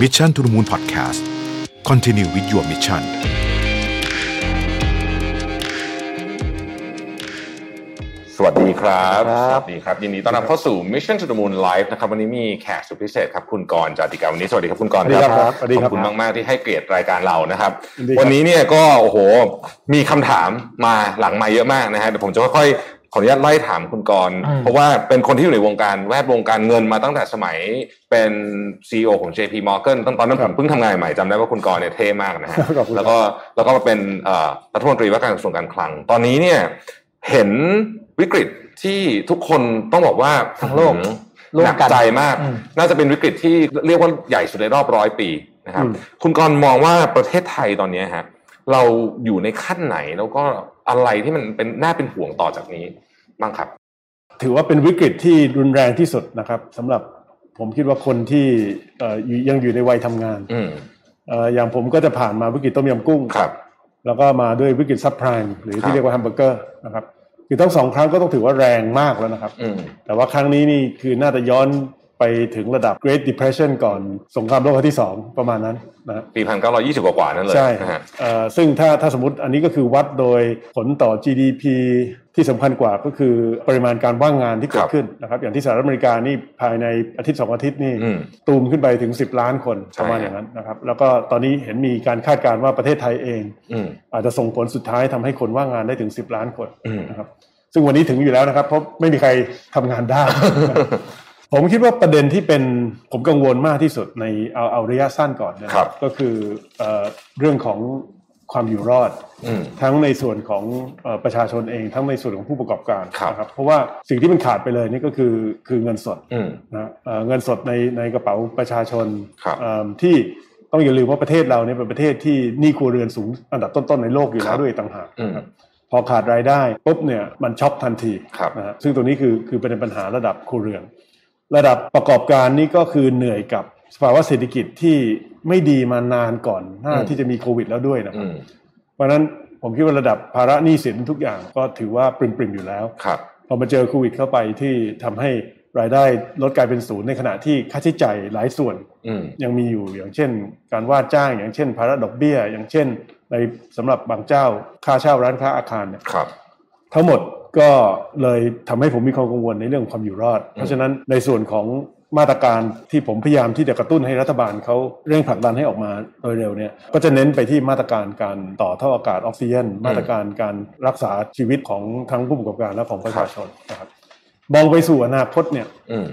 Mission to the Moon Podcast Continue with your mission สวัสดีครับครับ สวัสดีครับ ยินดีต้อนรับเข้าสู่ Mission to the Moon Live นะครับ วันนี้มีแขกสุดพิเศษครับ คุณกรณ์จาติกาวันนี้สวัสดีครับคุณกรณ์สวัสดีครับสวัสดีขครัอบบคุณมาก ๆ ที่ให้เกียรติรายการเรานะครับยินดีครับ วันนี้เนี่ยก็โอ้โห มีคำถามมาหลังมาเยอะมากนะฮะ เดี๋ยวผมจะค่อยๆ ขออนุญาตไล่ถามคุณกรณ์เพราะว่าเป็นคนที่อยู่ในวงการแวดวงการเงินมาตั้งแต่สมัยเป็น CEO ของ JP Morgan ตั้งตอนนั้นผมเพิ่งทำงานใหม่จำได้ว่าคุณกรณ์เนี่ยเท่มากนะฮะขอบคุณครับแล้วก็แล้วก็มาเป็นเอ่อรัฐมนตรีว่าการกระทรวงการคลัง ตอนนี้เนี่ยเห็นวิกฤตที่ทุกคนต้องบอกว่าทั้งโลกอื้อร่วหมนักกันใจมากอืมน่าจะเป็นวิกฤตที่เรียกว่าใหญ่สุดในรอบร้อยปีนะครับอืมคุณกรณ์มองว่าประเทศไทยตอนนี้ฮะเราอยู่ในขั้นไหนแล้วก็ อะไรที่มันเป็นน่าเป็นห่วงต่อจากนี้บ้างครับ ถือว่าเป็นวิกฤตที่รุนแรงที่สุดนะครับสำหรับผมคิดว่าคนที่เอ่ออยู่ยังอยู่ในวัยทำงานอืมเอ่ออย่างผมก็จะผ่านมาวิกฤตต้มยำกุ้งครับแล้วก็มาด้วยวิกฤต subprime หรือครับที่เรียกว่าแฮมเบอร์เกอร์นะครับคือทั้งสองครั้งก็ต้องถือว่าแรงมากแล้วนะครับอืมแต่ว่าครั้งนี้นี่คือน่าจะย้อน ไปถึงระดับ Great Depression ก่อนสงครามโลกครั้งที่สองประมาณนั้นนะฮะปีพันเก้าร้อยยี่สิบกว่าๆนั่นเลยใช่นะฮะเอ่อซึ่งถ้าถ้าสมมติอันนี้ก็คือวัดโดยผลต่อ GDP ที่สำคัญกว่าก็คือปริมาณการว่างงานที่เกิครัดบขึ้นนะครับอย่างที่สหรัฐอเมริกานี่ภายในอาทิตย์สองอาทิตย์นี่อืมตูมขึ้นไปถึง 10 ล้านคนใช่ประมาณอย่างนั้นนะครับแล้วก็ตอนนี้เห็นมีการคาดการณ์ว่าประเทศไทยเองอืมอาจจะส่งผลสุดท้ายทำให้คนว่างงานได้ถึง 10 ล้านคนอืมนะครับซึ่งวันนี้ถึงอยู่แล้วนะครับเพราะไม่มีใครทำงานได้ ผมคิดว่าประเด็นที่เป็นผมกังวลมากที่สุดในเอาเอาระยะสั้นก่อนนะครับ ก็คือเอ่อเรื่องของความอยู่รอดอืมทั้งในส่วนของเอ่อประชาชนเองทั้งในส่วนของผู้ประกอบการครับนะครับเพราะว่าสิ่งที่มันขาดไปเลยนี่ก็คือคือเงินสดอืมนะเอ่อเงินสดในในกระเป๋าประชาชนครับเอิ่มที่ต้องอย่าลืมว่าประเทศเราเนี่ยเป็นประเทศที่หนี้ครัวเรือนสูงอันดับต้นๆในโลกอยู่คแล้รัวบด้วยต่างหากอืมนะครับพอขาดรายได้ปุ๊บเนี่ยมันช็อกทันทีครับนะฮะซึ่งตรงนี้คือคือเป็นปัญหาระดับครัวเรือน ระดับประกอบการนี่ก็คือเหนื่อยกับสภาวะเศรษฐกิจที่ไม่ดีมานานก่อนหน้าอืมที่จะมีโควิดแล้วด้วยนะคอืรับมเพราะฉะนั้นผมคิดว่าระดับภาระหนี้สินทุกอย่างก็ถือว่าปริมๆอยู่แล้วครับพอมาเจอโควิดเข้าไปที่ทำให้รายได้ลดกลายเป็นศูนย์ในขณะที่ค่าใช้จ่ายหลายส่วนอืมยังมีอยู่อย่างเช่น การว่าจ้างอย่างเช่น ภาระดอกเบี้ย อย่างเช่น ในสำหรับบางเจ้าค่าเช่าร้านค้าอาคารเนี่ยครับทั้งหมด ก็เลยทำให้ผมมีความกังวลในเรื่องความอยู่รอด เพราะฉะนั้นในส่วนของมาตรการที่ผมพยายามที่จะกระตุ้นให้รัฐบาลเขาเร่งผลักดันให้ออกมาโดยเร็วเนี่ยก็จะเน้นไปที่มาตรการการต่อท่ออากาศออกซิเจนมาตรการการรักษาชีวิตของทั้งผู้ประกอบการและของประชาชนนะครับมองไปสู่อนาคตเนี่ยอืม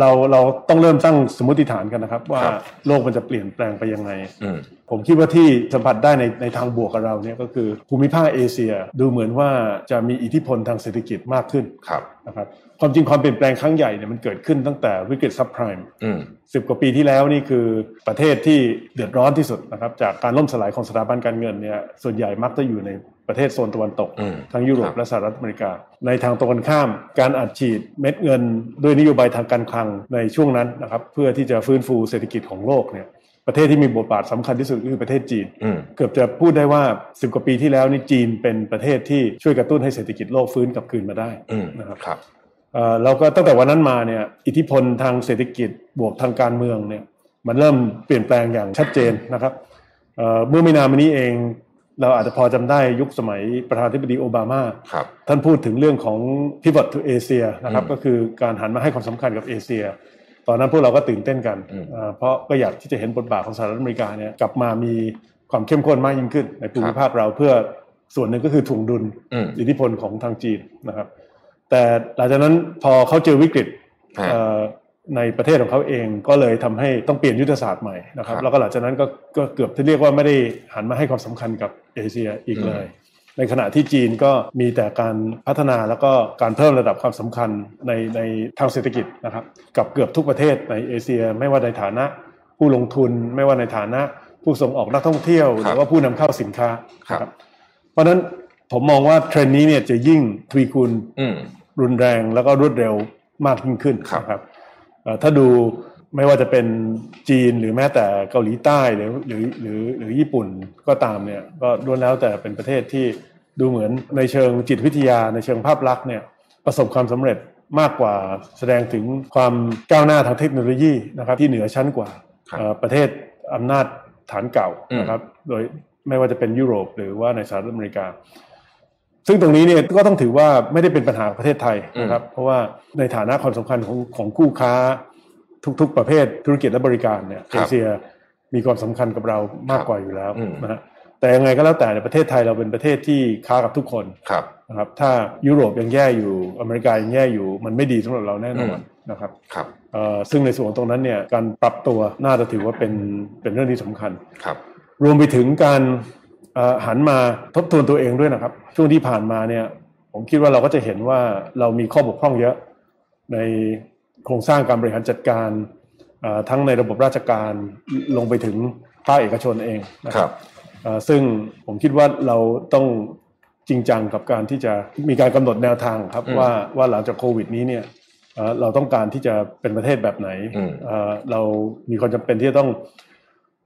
เราเราต้องเริ่มตั้งสมมติฐานกันนะครับ ว่าครับโลกมันจะเปลี่ยนแปลงไปยังไงอืมผมคิดว่าที่สัมผัสได้ในในทางบวกกับเราเนี่ยก็คือภูมิภาคเอเชียดูเหมือนว่าจะมีอิทธิพลทางเศรษฐกิจมากขึ้นครับนะครับความจริงความเปลี่ยนแปลงครั้งใหญ่เนี่ยมันเกิดขึ้นตั้งแต่วิกฤตซับไพรม์อืมสิบกว่าปีที่แล้วนี่คือประเทศที่เดือดร้อนที่สุดนะครับจากการล่มสลายของสถาบันการเงินเนี่ยส่วนใหญ่มักจะอยู่ใน ประเทศโซนตะวันตกอืมทั้งยุโรครัปบและสหรัฐอเมริกา ในทางตรงกันข้าม การอัดฉีดเม็ดเงินด้วยนโยบายทางการคลังในช่วงนั้นนะครับเพื่อที่จะฟื้นฟูเศรษฐกิจของโลกเนี่ยประเทศที่มีบทบาทสำคัญที่สุดก็คือประเทศจีนอืมเกือบจะพูดได้ว่า 10 กว่าปีที่แล้วนี่จีนเป็นประเทศที่ช่วยกระตุ้นให้เศรษฐกิจโลกฟื้นกลับคืนมาได้อืมนะครับครับเอ่อแล้วก็ตั้งแต่วันนั้นมาเนี่ยอิทธิพลทางเศรษฐกิจบวกทางการเมืองเนี่ยมันเริ่มเปลี่ยนแปลงอย่างชัดเจนนะครับเอ่อเมื่อไม่นานมานี้เอง เราอาจจะพอจำได้ยุคสมัยประธานาธิบดีโอบามาครับท่านพูดถึงเรื่องของ pivot to Asia นะครับอืมก็คือการหันมาให้ความสำคัญกับเอเชีย ตอนนั้นพวกเราก็ตื่นเต้นกันอืมเอ่อเพราะก็อยากที่จะเห็นบทบาทของสหรัฐอเมริกาเนี่ยกลับมามีความเข้มข้นมากยิ่งขึ้น ในภูมิภาคเราเพื่อส่วนหนึ่งก็คือถ่วงดุลอืมอิทธิพลของทางจีนนะครับ แต่หลังจากนั้นพอเขาเจอวิกฤตฮะเอ่อ ในประเทศของเขาเองก็เลยทำให้ต้องเปลี่ยนยุทธศาสตร์ใหม่นะครับครับแล้วก็หลังจากนั้นก็ก็เกือบที่เรียกว่าไม่ได้หันมาให้ความสำคัญกับเอเชียอีกเลย ในขณะที่จีนก็มีแต่การพัฒนาแล้วก็การเพิ่มระดับความสำคัญในในทางเศรษฐกิจนะครับ กับเกือบทุกประเทศในเอเชีย ไม่ว่าในฐานะผู้ลงทุนไม่ว่าในฐานะผู้ส่งออกนักท่องเที่ยวหครับรือว่าผู้นำเข้าสินค้าครับนะเพราะฉะนั้นผมมองว่าเทรนด์นี้เนี่ยจะยิ่งทวีคูณอืมรุนแรงแล้วก็รวดเร็วมากยิ่งขึ้นครับนะครับเอ่อ ถ้าดูไม่ว่าจะเป็นจีนหรือแม้แต่เกาหลีใต้หรือหรือหรือหรือญี่ปุ่นก็ตามเนี่ยก็ล้วนแล้วแต่เป็นประเทศที่ดูเหมือนในเชิงจิตวิทยาในเชิงภาพลักษณ์เนี่ยประสบความสำเร็จมากกว่าแสดงถึงความก้าวหน้าทางเทคโนโลยีนะครับที่เหนือชั้นกว่าครับเอ่อประเทศอำนาจฐานเก่าอืมนะครับโดยไม่ว่าจะเป็นยุโรปหรือว่าในสหรัฐอเมริกา ซึ่งตรงนี้เนี่ยก็ต้องถือว่าไม่ได้เป็นปัญหาของประเทศไทยนะครับ เพราะว่าในฐานะความสำคัญของของคู่ค้าทุกๆประเภทธุรกิจและบริการเนี่ยครัเอบเชียมีความสำคัญกับเรามากกว่าอยู่แล้วอืมนะฮะแต่ยังไงก็แล้วแต่ในประเทศไทยเราเป็นประเทศที่ค้ากับทุกคนครับนะครับ ถ้ายุโรปยังแย่อยู่อเมริกายังแย่อยู่ มันไม่ดีสำหรับเราแน่นอนนะครับครับเอ่อซึ่งในส่วนของตรงนั้นเนี่ยการปรับตัวน่าจะถือว่าเป็นเป็นเรื่องที่สำคัญครับ รวมไปถึงการเอ่อ หันมาทบทวนตัวเองด้วยนะครับ ช่วงที่ผ่านมาเนี่ยผมคิดว่าเราก็จะเห็นว่าเรามีข้อบกพร่องเยอะในโครงสร้างการบริหารจัดการเอ่อทั้งในระบบราชการลงไปถึงภาคเอกชนเองนะคครัรับบเอ่อซึ่งผมคิดว่าเราต้องจริงจังกับการที่จะมีการกำหนดแนวทางครับอืมว่าว่าหลังจากโควิด นี้เนี่ยเอ่อเราต้องการที่จะเป็นประเทศแบบไหนอืมเอ่อเรามีความจำเป็นที่จะต้อง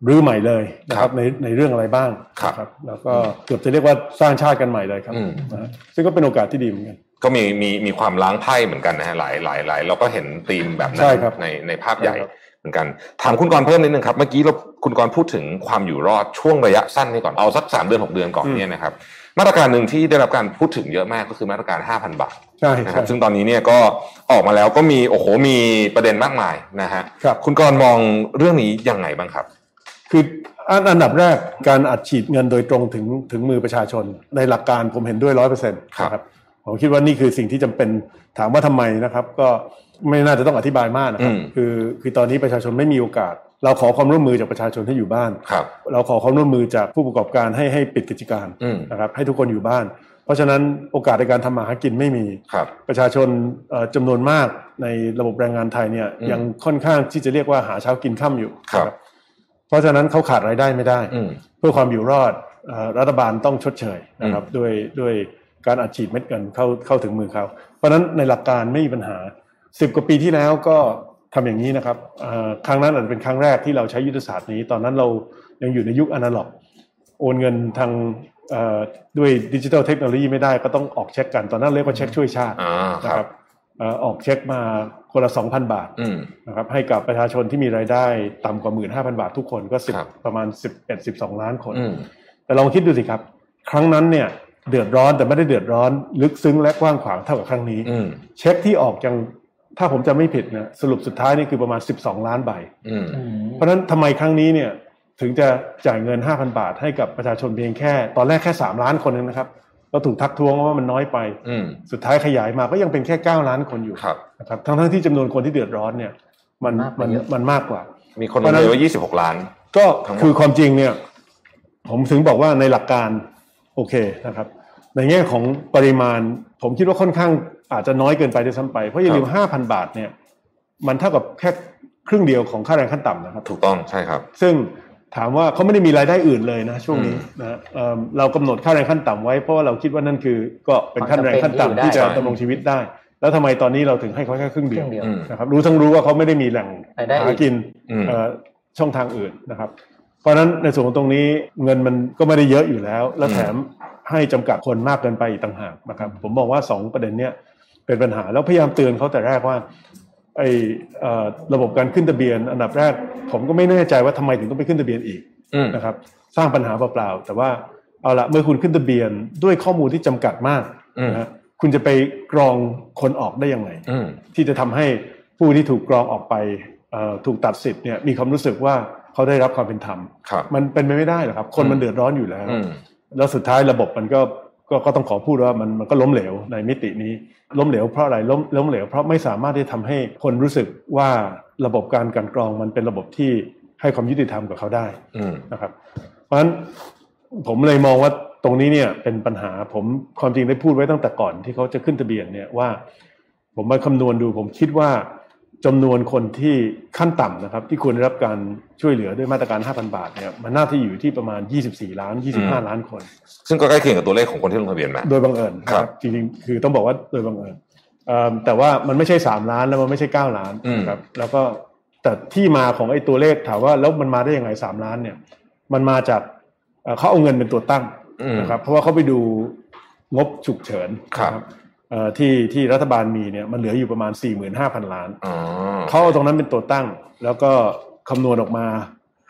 รื้อใหม่เลยนะคครัรับบในในเรื่องอะไรบ้างครับนะแล้วก็เกือบจะเรียกว่าสร้างชาติกันใหม่เลยครับอืมนะฮะซึ่งก็เป็นโอกาสที่ดีเหมือนกันก็มีมีมีความล้างไพ่เหมือนกันนะฮะหลายหลายหลายเราก็เห็นธีมแบบนั้ใช่นครับในในภาพใหญ่ใช่ครับเหมือนกันถามคุณกรณ์เพิ่มนิดนึงครับเมื่อกี้เราคุณกรณ์พูดถึงความอยู่รอดช่วงระยะสั้นนี่ก่อนเอาสักสามเดือนหกเดือนก่อนเนี่ยนะครับมาตรการหนึ่งที่ได้รับการพูดถึงเยอะมากก็คือมาตรการ 5,000 บาทใช่นะคใช่รับซึ่งตอนนี้เนี่ยก็ออกมาแล้วก็มีโอ้โหมีประเด็นมากมายนะฮะครับคุณกรณ์มองเรื่องนี้ยังไงบ้างครับ คืออันอันดับแรกการอัดฉีดเงินโดยตรงถึงถึงมือประชาชน ในหลักการผมเห็นด้วยร้อยเปอร์เซ็นต์ครับนะครับผมคิดว่านี่คือสิ่งที่จำเป็นถามว่าทำไมนะครับ ก็ไม่น่าจะต้องอธิบายมากนะครับอืมคือคือตอนนี้ประชาชนไม่มีโอกาส เราขอความร่วมมือจากประชาชนให้อยู่บ้านครับเราขอความร่วมมือจากผู้ประกอบการให้ให้ปิดกิจการอืมนะครับให้ทุกคนอยู่บ้าน เพราะฉะนั้นโอกาสในการทำมาหากินไม่มีครับประชาชนเอ่อจำนวนมากในระบบแรงงานไทยเนี่ยอืมยังค่อนข้างที่จะเรียกว่าหาเช้ากินค่ำอยู่ครับนะ เพราะฉะนั้นเขาขาดรายได้ไม่ได้อืมเพื่อความอยู่รอดเอ่อรัฐบาลต้องชดเชยนะครับด้วยด้วยการอัดฉีดเม็ดเงินเข้าเข้าถึงมือเขาเพราะฉะนั้นในหลักการไม่มีปัญหาสิบกว่าปีที่แล้วก็ทำอย่างนี้นะครับเอ่อครั้งนั้นอาจจะเป็นครั้งแรกที่เราใช้ยุทธศาสตร์นี้ ตอนนั้นเรายังอยู่ในยุคอนาล็อก โอนเงินทางเอ่อด้วยดิจิทัลเทคโนโลยีไม่ได้ก็ต้องออกเช็คกัน ตอนนั้นเรียกว่าเช็คช่วยชาติอ่าคนะรัครับบเอ่อออกเช็คมาคนละ2,000บาทอืมนะครับให้กับประชาชนที่มีรายได้ต่ำกว่า15,000บาททุกคนก็สิบครับประมาณ11 12ล้านคนอืมแต่ลองคิดดูสิครับ ครั้งนั้นเนี่ยเดือดร้อนแต่ไม่ได้เดือดร้อน ลึกซึ้งและกว้างขวางเท่ากับครั้งนี้อืมเช็คที่ออกยังถ้าผมจะไม่ผิดนะสรุปสุดท้ายนี่คือประมาณ 12 ล้านใบอืมเพราะฉะนั้นทำไมครั้งนี้เนี่ยถึงจะจ่ายเงิน 5,000 บาทให้กับประชาชนเพียงแค่ ตอนแรกแค่ 3 ล้านคนเองนะครับ เราถูกทักท้วงว่ามันน้อยไปอืมสุดท้ายขยายมาก็ยังเป็นแค่ 9 ล้านคนอยู่ครับนะครับทั้งทั้งๆที่จำนวนคนที่เดือดร้อนเนี่ย มันมากกมัว่านเยอะมันมากกว่า มีคนเพราะฉะนั้เลยนว่า 26 ล้าน ก็ทั้งหมดคือความจริงเนี่ย ผมถึงบอกว่าในหลักการโอเคนะครับ ในแง่ของปริมาณ ผมคิดว่าค่อนข้างอาจจะน้อยเกินไปด้วยซ้ำไป เพราะอย่าลืม5,000 บาทเนี่ย มันเท่ากับแค่ครึ่งเดียวของค่าแรงขั้นต่ำนะครับ ถูกต้องใช่ครับ ซึ่ง ถามว่าเขาไม่ได้มีรายได้อื่นเลยนะช่วงนี้อืมนะเอิ่มเรากำหนดค่าแรงขั้นต่ำไว้เพราะว่าเราคิดว่านั่นคือ ก็เป็นค่าแรงขั้นต่ำที่จะดำรงชีวิตได้ แล้วทำไมตอนนี้เราถึงให้เขาแค่ครึ่งเคเดียรื่วองเดียวอืมนะครับรู้ทั้งรู้ว่าเขาไม่ได้มีแหล่งรายได้อื่นหากินอืมเอ่อช่องทางอื่นนะครับ เพราะฉะนั้นในส่วนของตรงนี้เงินมันก็ไม่ได้เยอะอยู่แล้ว และแถมให้จำกัดคนมากเกินไปอีกต่างหากนะครับ ผมมองว่าสองประเด็นเนี้ยเป็นปัญหาแล้วพยายามเตือนเขาแต่แรกว่า ไอเอ่อระบบการขึ้นทะเบียน อันดับแรกผมก็ไม่แน่ใจว่าทำไมถึงต้องไปขึ้นทะเบียนอีกอืมนะครับ สร้างปัญหาเปล่าๆแต่ว่าเอาละเมื่อคุณขึ้นทะเบียนด้วยข้อมูลที่จำกัดมากอืมนะฮะคุณจะไปกรองคนออกได้ยังไงอืมที่จะทำให้ผู้ที่ถูกกรองออกไปเอ่อถูกตัดสิทธิ์เนี่ยมีความรู้สึกว่าเขาได้รับความเป็นธรรมครับมันเป็นไปไม่ได้หรอกครับ คนอืมมันเดือดร้อนอยู่แล้วอืมแล้วสุดท้ายระบบมันก็ ก็ก็ต้องขอพูดว่ามันมันก็ล้มเหลวในมิตินี้ ล้มเหลวเพราะอะไรล้มล้มเหลวเพราะไม่สามารถที่จะทำให้คนรู้สึกว่าระบบการกลันกรองมันเป็นระบบที่ให้ความยุติธรรมกับเขาได้อืมนะครับ เพราะฉะนั้นผมเลยมองว่าตรงนี้เนี่ยเป็นปัญหาผมความจริงได้พูดไว้ตั้งแต่ก่อนที่เขาจะขึ้นทะเบียนเนี่ยว่า ผมมาคำนวณดูผมคิดว่า จำนวนคนที่ขั้นต่ำนะครับ ที่ควรได้รับการช่วยเหลือด้วยมาตรการ 5,000 บาทเนี่ยมันน่าจะอยู่ที่ประมาณ 24 ล้าน 25 ล้านคน ซึ่งก็ใกล้เคียงกับตัวเลขของคนที่ลงทะเบียนมาโดยบังเอิญนะครับจริงๆคือต้องบอกว่าโดยบังเอิญเอิ่มแต่ว่ามันไม่ใช่ 3 ล้านแล้วมันไม่ใช่ 9 ล้านอืมนะครับแล้วก็แต่ที่มาของไอ้ตัวเลขถามว่าแล้วมันมาได้ยังไง 3 ล้านเนี่ย มันมาจากเอ่อเขาเอาเงินเป็นตัวตั้งอืมนะครับเพราะว่าเขาไปดูงบฉุกเฉินครับนะเอ่อ ที่ที่รัฐบาลมีเนี่ยมันเหลืออยู่ประมาณ 45,000 ล้านอ๋อเขาเอาตรงนั้นเป็นตัวตั้ง แล้วก็คำนวณออกมา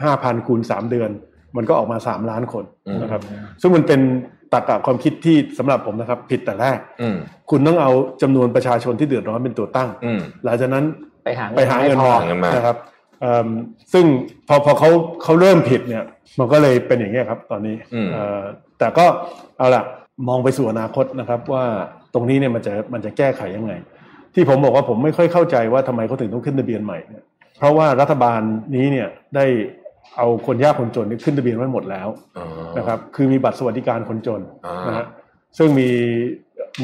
ห้าพันคูณสามเดือน มันก็ออกมาสามล้านคนอืมนะครับ ซึ่งมันเป็นตรรกะความคิดที่สำหรับผมนะครับ ผิดแต่แรกอืมคุณต้องเอาจำนวนประชาชนที่เดือดร้อนเป็นตัวตั้งอืมหลังจากนั้นไปหาไปหาเงินพอมาหาเงินมานะครับเอิ่มซึ่งพอพอเขาเขาเริ่มผิดเนี่ย มันก็เลยเป็นอย่างนี้ยครับ ตอนนี้อืมเอ่อแต่ก็เอาล่ะมองไปสู่อนาคตนะครับว่า ตรงนี้เนี่ยมันจะมันจะแก้ไขยังไง ที่ผมบอกว่าผมไม่ค่อยเข้าใจว่าทำไมเขาถึงต้องขึ้นทะเบียนใหม่เนี่ยเพราะว่ารัฐบาลนี้เนี่ยได้เอาคนยากคนจนเนี่ยขึ้นทะเบียนไว้หมดแล้วอ๋อนะครับ คือมีบัตรสวัสดิการคนจนอ่านนะฮะซึ่งมี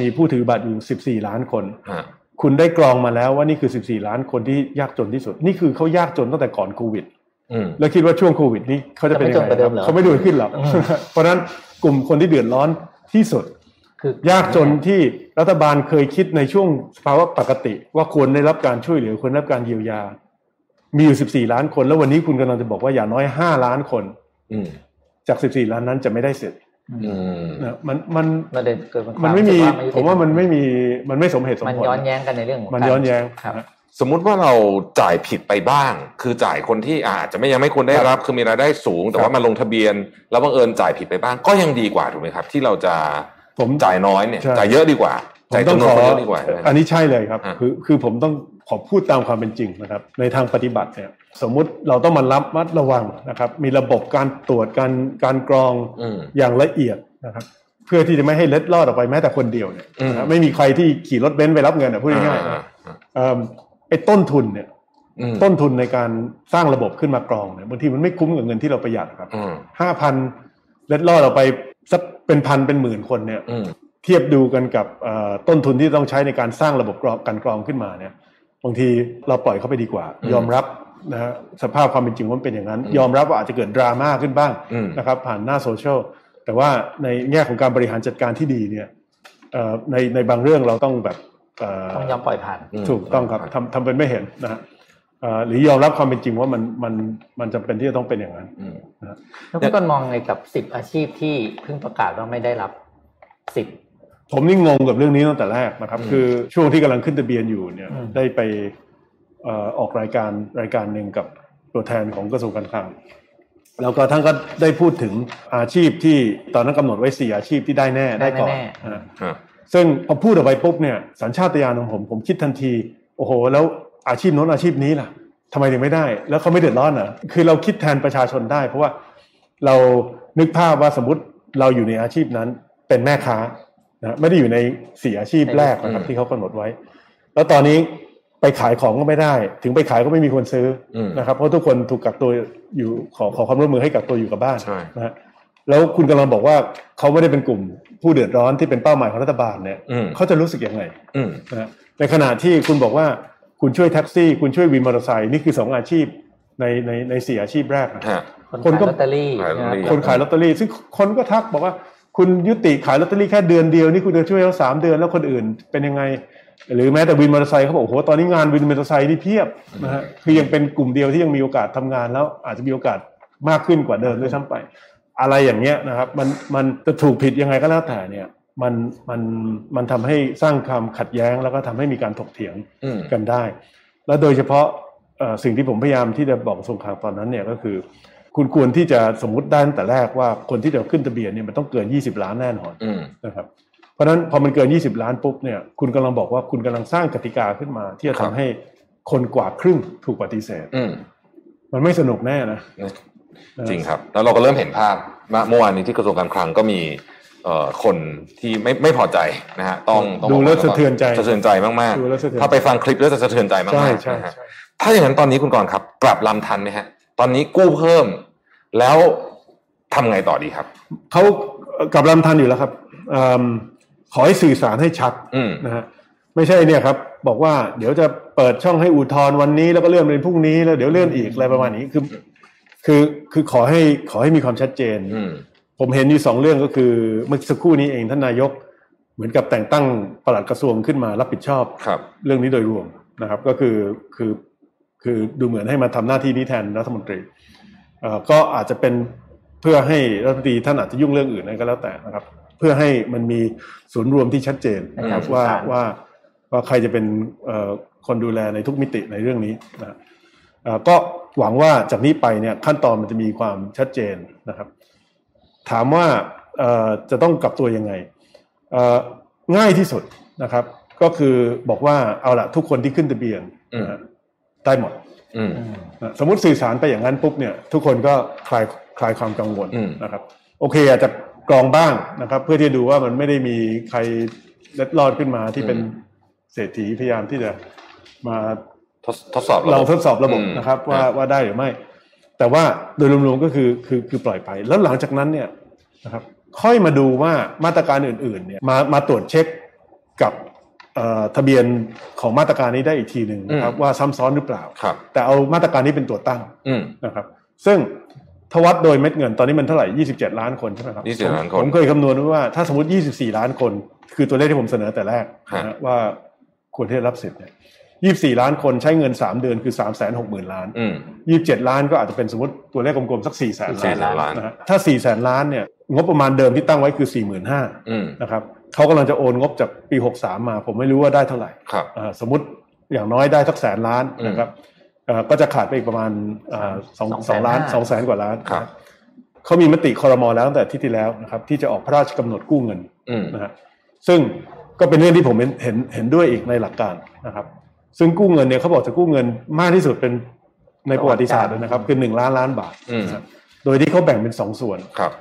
มีผู้ถือบัตรอยู่ 14 ล้านคนฮะคุณได้กรองมาแล้วว่านี่คือ 14 ล้านคนที่ยากจนที่สุด นี่คือเขายากจนตั้งแต่ก่อนโควิดอืมแล้วคิดว่าช่วงโควิด นี้เขาจะเป็นยังไงจะไม่จนกว่าเดิมเหรอเขาไม่ดูขึ้นหรอกอืมเพราะฉะนั้นกลุ่มคนที่เดือดร้อนที่สุด คือยากจนที่รัฐบาลเคยคิดในช่วงภาวะปกติ ว่าควรได้รับการช่วยเหลือควรได้รับการเยียวยา มีอยู่ 14 ล้านคน แล้ววันนี้คุณกำลังจะบอกว่าอย่างน้อย 5 ล้านคนอืมจาก 14 ล้านนั้นจะไม่ได้เสร็จอืมนะมันมันมันเลยเกิดเป็นควมันไม่มีรู้สึกผมว่ามันไม่มีมันไม่สมเหตุสมมันผลย้อนแย้งกันในเรื่องของมันการย้อนแย้งครับนะสมมุติว่าเราจ่ายผิดไปบ้าง คือจ่ายคนที่อาจจะไม่ยังไม่ควรได้รับคือมีรายได้สูง แต่ว่ามาลงทะเบียน แล้วบังเอิญจ่ายผิดไปบ้างก็ยังดีกว่าถูกไหมครับ ที่เราจะ ผมจ่ายน้อยเนี่ยใช่จ่ายเยอะดีกว่าผมจ่ายต้องจำนวนขอคนเยอะดีกว่า อันนี้ใช่เลยครับอะคือคือผมต้องขอพูดตามความเป็นจริงนะครับ ในทางปฏิบัติเนี่ยสมมุติเราต้องมารับมัดระวังนะครับ มีระบบการตรวจการการกรองอืมอย่างละเอียดนะครับ เพื่อที่จะไม่ให้เล็ดลอดออกไปแม้แต่คนเดียวเนี่ยอืมนะไม่มีใครที่ขี่รถเบนซ์ไปรับเงินอะพูดง่ายๆอ่านะอ่าเอิ่มไอ้ต้นทุนเนี่ยอืมต้นทุนในการสร้างระบบขึ้นมากรองเนี่ยบางทีมันไม่คุ้มกับเงินที่เราประหยัดครับอืมห้าพันเล็ดลอดออกไป สักเป็นพันเป็นหมื่นคนเนี่ยอืมเทียบดูกันกับเอ่อต้นทุนที่ต้องใช้ในการสร้างระบบกรองการกรองขึ้นมาเนี่ยบางทีเราปล่อยเข้าไปดีกว่าอืมยอมรับนะฮะสภาพความเป็นจริงว่ามันเป็นอย่างนั้นอืมยอมรับว่าอาจจะเกิดดราม่าขึ้นบ้างอืมนะครับผ่านหน้าโซเชียลแต่ว่าในแง่ของการบริหารจัดการที่ดีเนี่ยเอ่อในในบางเรื่องเราต้องแบบเอ่อต้องยอมปล่อยผ่านอืมถูกต้องครับทำทำเป็นไม่เห็นนะฮะเอ่อ หรือยอมรับความเป็นจริงว่ามันมันมันจำเป็นที่จะต้องเป็นอย่างนั้นอืมแล้วคุณต้นมองไงกับสิบอาชีพที่เพิ่งประกาศว่าไม่ได้รับสิทธิ์ผมนี่งงกับเรื่องนี้ตั้งแต่แรกนะครับอืมคือช่วงที่กำลังขึ้นทะเบียนอยู่เนี่ยอืมได้ไปเอ่อออกรายการรายการหนึ่งกับตัวแทนของกระทรวงการคลังแล้วก็ท่านก็ได้พูดถึงอาชีพที่ตอนนั้นกำหนดไว้สี่อาชีพที่ได้แน่ได้ก่อนแน่นะฮะอ่าซึ่งพอพูดออกไปปุ๊บเนี่ยสัญชาตญาณของผมผมคิดทันที โอ้โห แล้ว อาชีพโน้นอาชีพนี้ล่ะทำไมถึงไม่ได้ แล้วเขาไม่เดือดร้อนเหรอคือเราคิดแทนประชาชนได้ เพราะว่าเรานึกภาพว่าสมมติเราอยู่ในอาชีพนั้น เป็นแม่ค้านะไม่ได้อยู่ในสี่อาชีพแรกนะครับอืมที่เขากำหนดไว้ แล้วตอนนี้ไปขายของก็ไม่ได้ ถึงไปขายก็ไม่มีคนซื้ออมนะครับ เพราะทุกคนถูกกักตัวอยู่ขอขอความร่วมมือให้กักตัวอยู่กับบ้านใช่นะฮะแล้วคุณกำลังบอกว่าเขาไม่ได้เป็นกลุ่มผู้เดือดร้อนที่เป็นเป้าหมายของรัฐบาลเนี่ยอืมเขาจะรู้สึกยังไงอืมนะฮะในขณะที่คุณบอกว่า คุณช่วยแท็กซี่ คุณช่วยวินมอเตอร์ไซค์นี่คือสองอาชีพในในในสี่อาชีพแรกนะฮะคนคนขายก็ลอตเตอรี่ขายลอตเตอรี่ะรับคนขายลอตเตอรี่ ซึ่งคนก็ทักบอกว่าคุณยุติขายลอตเตอรี่แค่เดือนเดียวนี่คุณจะช่วยเขาสามเดือนแล้วคนอื่นเป็นยังไง หรือแม้แต่วินมอเตอร์ไซค์เขาบอกโอ้โหตอนนี้งานวินมอเตอร์ไซค์นี่เพียบนะฮะคือยังเป็นกลุ่มเดียวที่ยังมีโอกาสทำงานแล้ว อาจจะมีโอกาสมากขึ้นกว่าเดิมด้วยซ้ำไป อะไรอย่างเงี้ยนะครับ มันมันจะถูกผิดยังไงก็แล้วแต่เนี่ย มันมันมันทำให้สร้างความขัดแย้งแล้วก็ทำให้มีการถกเถียงอืมกันได้ แล้วโดยเฉพาะเอ่อสิ่งที่ผมพยายามที่จะบอกกระทรวงคลังตอนนั้นเนี่ยก็คือ คุณควรที่จะสมมติได้ตั้งแต่แรกว่าคนที่จะขึ้นทะเบียนเนี่ยมันต้องเกิน 20 ล้านแน่นอนอืมนะครับเพราะฉะนั้นพอมันเกิน 20 ล้านปุ๊บเนี่ยคุณกำลังบอกว่าคุณกำลังสร้างกติกาขึ้นมา ที่จะครัทำบให้คนกว่าครึ่งถูกปฏิเสธอืมมันไม่สนุกแน่นะจริงครับ แล้วเราก็เริ่มเห็นภาพว่าเมื่อวานนี้ที่กระทรวงการคลังก็มีเอ่อ คนที่ไม่ไม่พอใจนะฮะต้องต้องดูบอกาแล้วสะเทือนใจสะเทือนใจมากดูแล้วสะเทือนๆถ้าไปฟังคลิปแล้วจะสะเทือนใจมากใช่ๆใช่นะฮะใช่ถ้าอย่างนั้นตอนนี้คุณกรณ์ครับกลับลำทันไหมฮะ ตอนนี้กู้เพิ่ม แล้วทำไงต่อดีครับเขากลับลำทันอยู่แล้วครับเอิ่มขอให้สื่อสารให้ชัดอืมนะฮะไม่ใช่เนี่ยครับ บอกว่าเดี๋ยวจะเปิดช่องให้อุทธรณ์วันนี้แล้วก็เลื่อนเป็นพรุ่งนี้แล้วเดี๋ยวเลื่อนอีกอะไรประมาณนี้คือคือคือขอให้ขอให้มีความชัดเจนอืม ผมเห็นอยู่สองเรื่องก็คือเมื่อสักครู่นี้เองท่านนายกเหมือนกับแต่งตั้งปลัดกระทรวงขึ้นมารับผิดชอบครับเรื่องนี้โดยรวมนะครับ ก็คือคือคือดูเหมือนให้มาทำหน้าที่นี้แทนรัฐมนตรีเอ่อก็อาจจะเป็นเพื่อให้รัฐมนตรีท่านอาจจะยุ่งเรื่องอื่นอะไรก็แล้วแต่นะครับ เพื่อให้มันมีศูนย์รวมที่ชัดเจนนะครับอืมว่าสื่อสารว่าว่าใครจะเป็นเอ่อคนดูแลในทุกมิติในเรื่องนี้นะเเอ่อก็หวังว่าจากนี้ไปเนี่ยขั้นตอนมันจะมีความชัดเจนนะครับ ถามว่าเอ่อจะต้องกลับตัวยังไงเอ่อง่ายที่สุดนะครับ ก็คือบอกว่าเอาละทุกคนที่ขึ้นทะเบียนอืมนะฮะได้หมดอืมอืมนะสมมติสื่อสารไปอย่างนั้นปุ๊บเนี่ย ทุกคนก็คลายคลายความกังวลอืมนะครับ โอเค อาจจะกรองบ้างนะครับ เพื่อที่จะดูว่ามันไม่ได้มีใครเล็ดลอดขึ้นมาที่เป็นเศรษฐีพยายามที่จะมาทดทดสอบะบบเราทดสอบระบบอืมนะครับ ว่าอะว่าได้หรือไม่ แต่ว่าโดยรวมๆก็คือคือคือปล่อยไป แล้วหลังจากนั้นเนี่ยนะครับค่อยมาดูว่ามาตรการอื่นๆเนี่ยมามาตรวจเช็คกับเอ่อทะเบียนของมาตรการนี้ได้อีกทีหนึ่งนะครับว่าซ้ำซ้อนหรือเปล่าครับแต่เอามาตรการนี้เป็นตัวตั้งอืมนะครับซึ่งทวัดโดยเม็ดเงินตอนนี้มันเท่าไหร่ 27 ล้านคนใช่ไหมครับ27ล้านคนผมเคยคำนวณไว้ว่าถ้าสมมติ 24 ล้านคน คือตัวเลขที่ผมเสนอแต่แรกนะฮะฮะว่าควรที่จะรับสิทธิ์เนี่ย 24 ล้านคนใช้เงิน 3 เดือนคือ 3 6 0 0 0 0 ล้านอืม27 ล้านก็อาจจะเป็นสมมติตัวเลขกลมๆ สัก4แสน400,000ล้านล้านนะฮะถ้า4แสนล้านเนี่ยงบประมาณเดิมที่ตั้งไว้คือ 45,000อืมนะครับเขากำลังจะโอนงบจากปี 63 มา ผมไม่รู้ว่าได้เท่าไหร่ครับอ่าสมมติอย่างน้อยได้สักแสนล้านนะครับเอ่อก็จะขาดไปอีกประมาณอ่าสองสองล้านสองแสนกว่าล้านครับนะเขามีมติคอรมอแล้วตั้งแต่ที่ที่แล้วนะครับ ที่จะออกพระราชกำหนดกู้เงินอืมนะฮะซึ่งก็เป็นเรื่องที่ผมเห็นเห็นเห็นด้วยอีกในหลักการนะครับ ซึ่งกู้เงินเนี่ยเขาบอกจะกู้เงินมากที่สุดเป็นในประวัติศาสตร์เลยนะครับ คือหนึ่งล้านล้านบาทอืมนะครับโดยที่เขาแบ่งเป็นสองส่วนครับ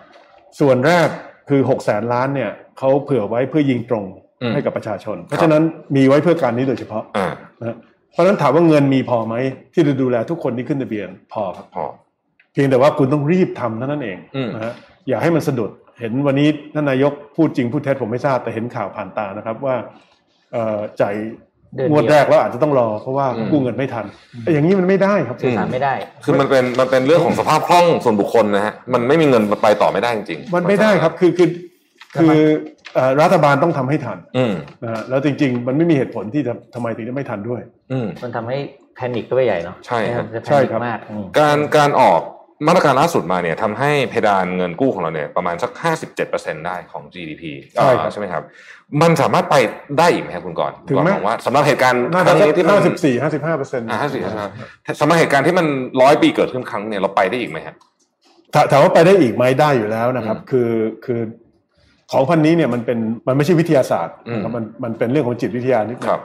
ส่วนแรกคือหกแสนล้านเนี่ยเขาเผื่อไว้เพื่อยิงตรงอืมให้กับประชาชน เพราะฉะนั้นมีไว้เพื่อการนี้โดยเฉพาะอ่านะฮะเพราะฉะนั้นถามว่าเงินมีพอไหมที่จะดูแลทุกคนที่ขึ้นทะเบียนพอครับพอเพียงแต่ว่าคุณต้องรีบทำเท่านั้นเองอืมนะฮะอย่าให้มันสะดุดเห็นวันนี้ท่านนายกพูดจริงพูดเท็จผมไม่ทราบแต่เห็นข่าวผ่านตานะครับว่าเอ่อจ่าย เดือนงวดเดียวแรกแล้วอาจจะต้องรอเพราะว่าอืมกู้เงินไม่ทันแต่อย่างนี้มันไม่ได้ครับสื่อสารไม่ได้ คือมันเป็นมันเป็นเรื่องของสภาพคล่องส่วนบุคคลนะฮะมันไม่มีเงินมันไปต่อไม่ได้จริงๆมันไม่ได้ครับคือคือคือเอ่อรัฐบาลต้องทำให้ทันอืมนะฮะแล้วจริง ๆ มันไม่มีเหตุผลที่จะทำไมถึงจะไม่ทันด้วยอืมมันทำให้แพนิคก็ไปใหญ่เนาะใช่ครับจะแพใช่นิคครับมากอืมการการออก มาตรการล่าสุดมาเนี่ยทำให้เพดานเงินกู้ของเราเนี่ยประมาณสัก 57%ได้ของ GDP ใช่ครับใช่ไหมครับ มันสามารถไปได้อีกไหมครับคุณก่อนถึงไหมคุณก่อนมองว่าสำหรับเหตุการณ์น่าคจะรั้งสักนี้ที่มันห้าสิบสี่ห้าสิบห้าเปอร์เซ็นต์อ่าห้าสิบห้าสำหรับเหตุการณ์ที่มันร้อยปีเกิดขึ้นครั้งเนี่ยเราไปได้อีกไหมฮะถามว่าไปได้อีกไหมได้อยู่แล้วนะครับอืมคือคือของพันนี้เนี่ยมันเป็นมันไม่ใช่วิทยาศาสตร์อืมนะครับมันมันเป็นเรื่องของจิตวิทยานิดหนึคงรับ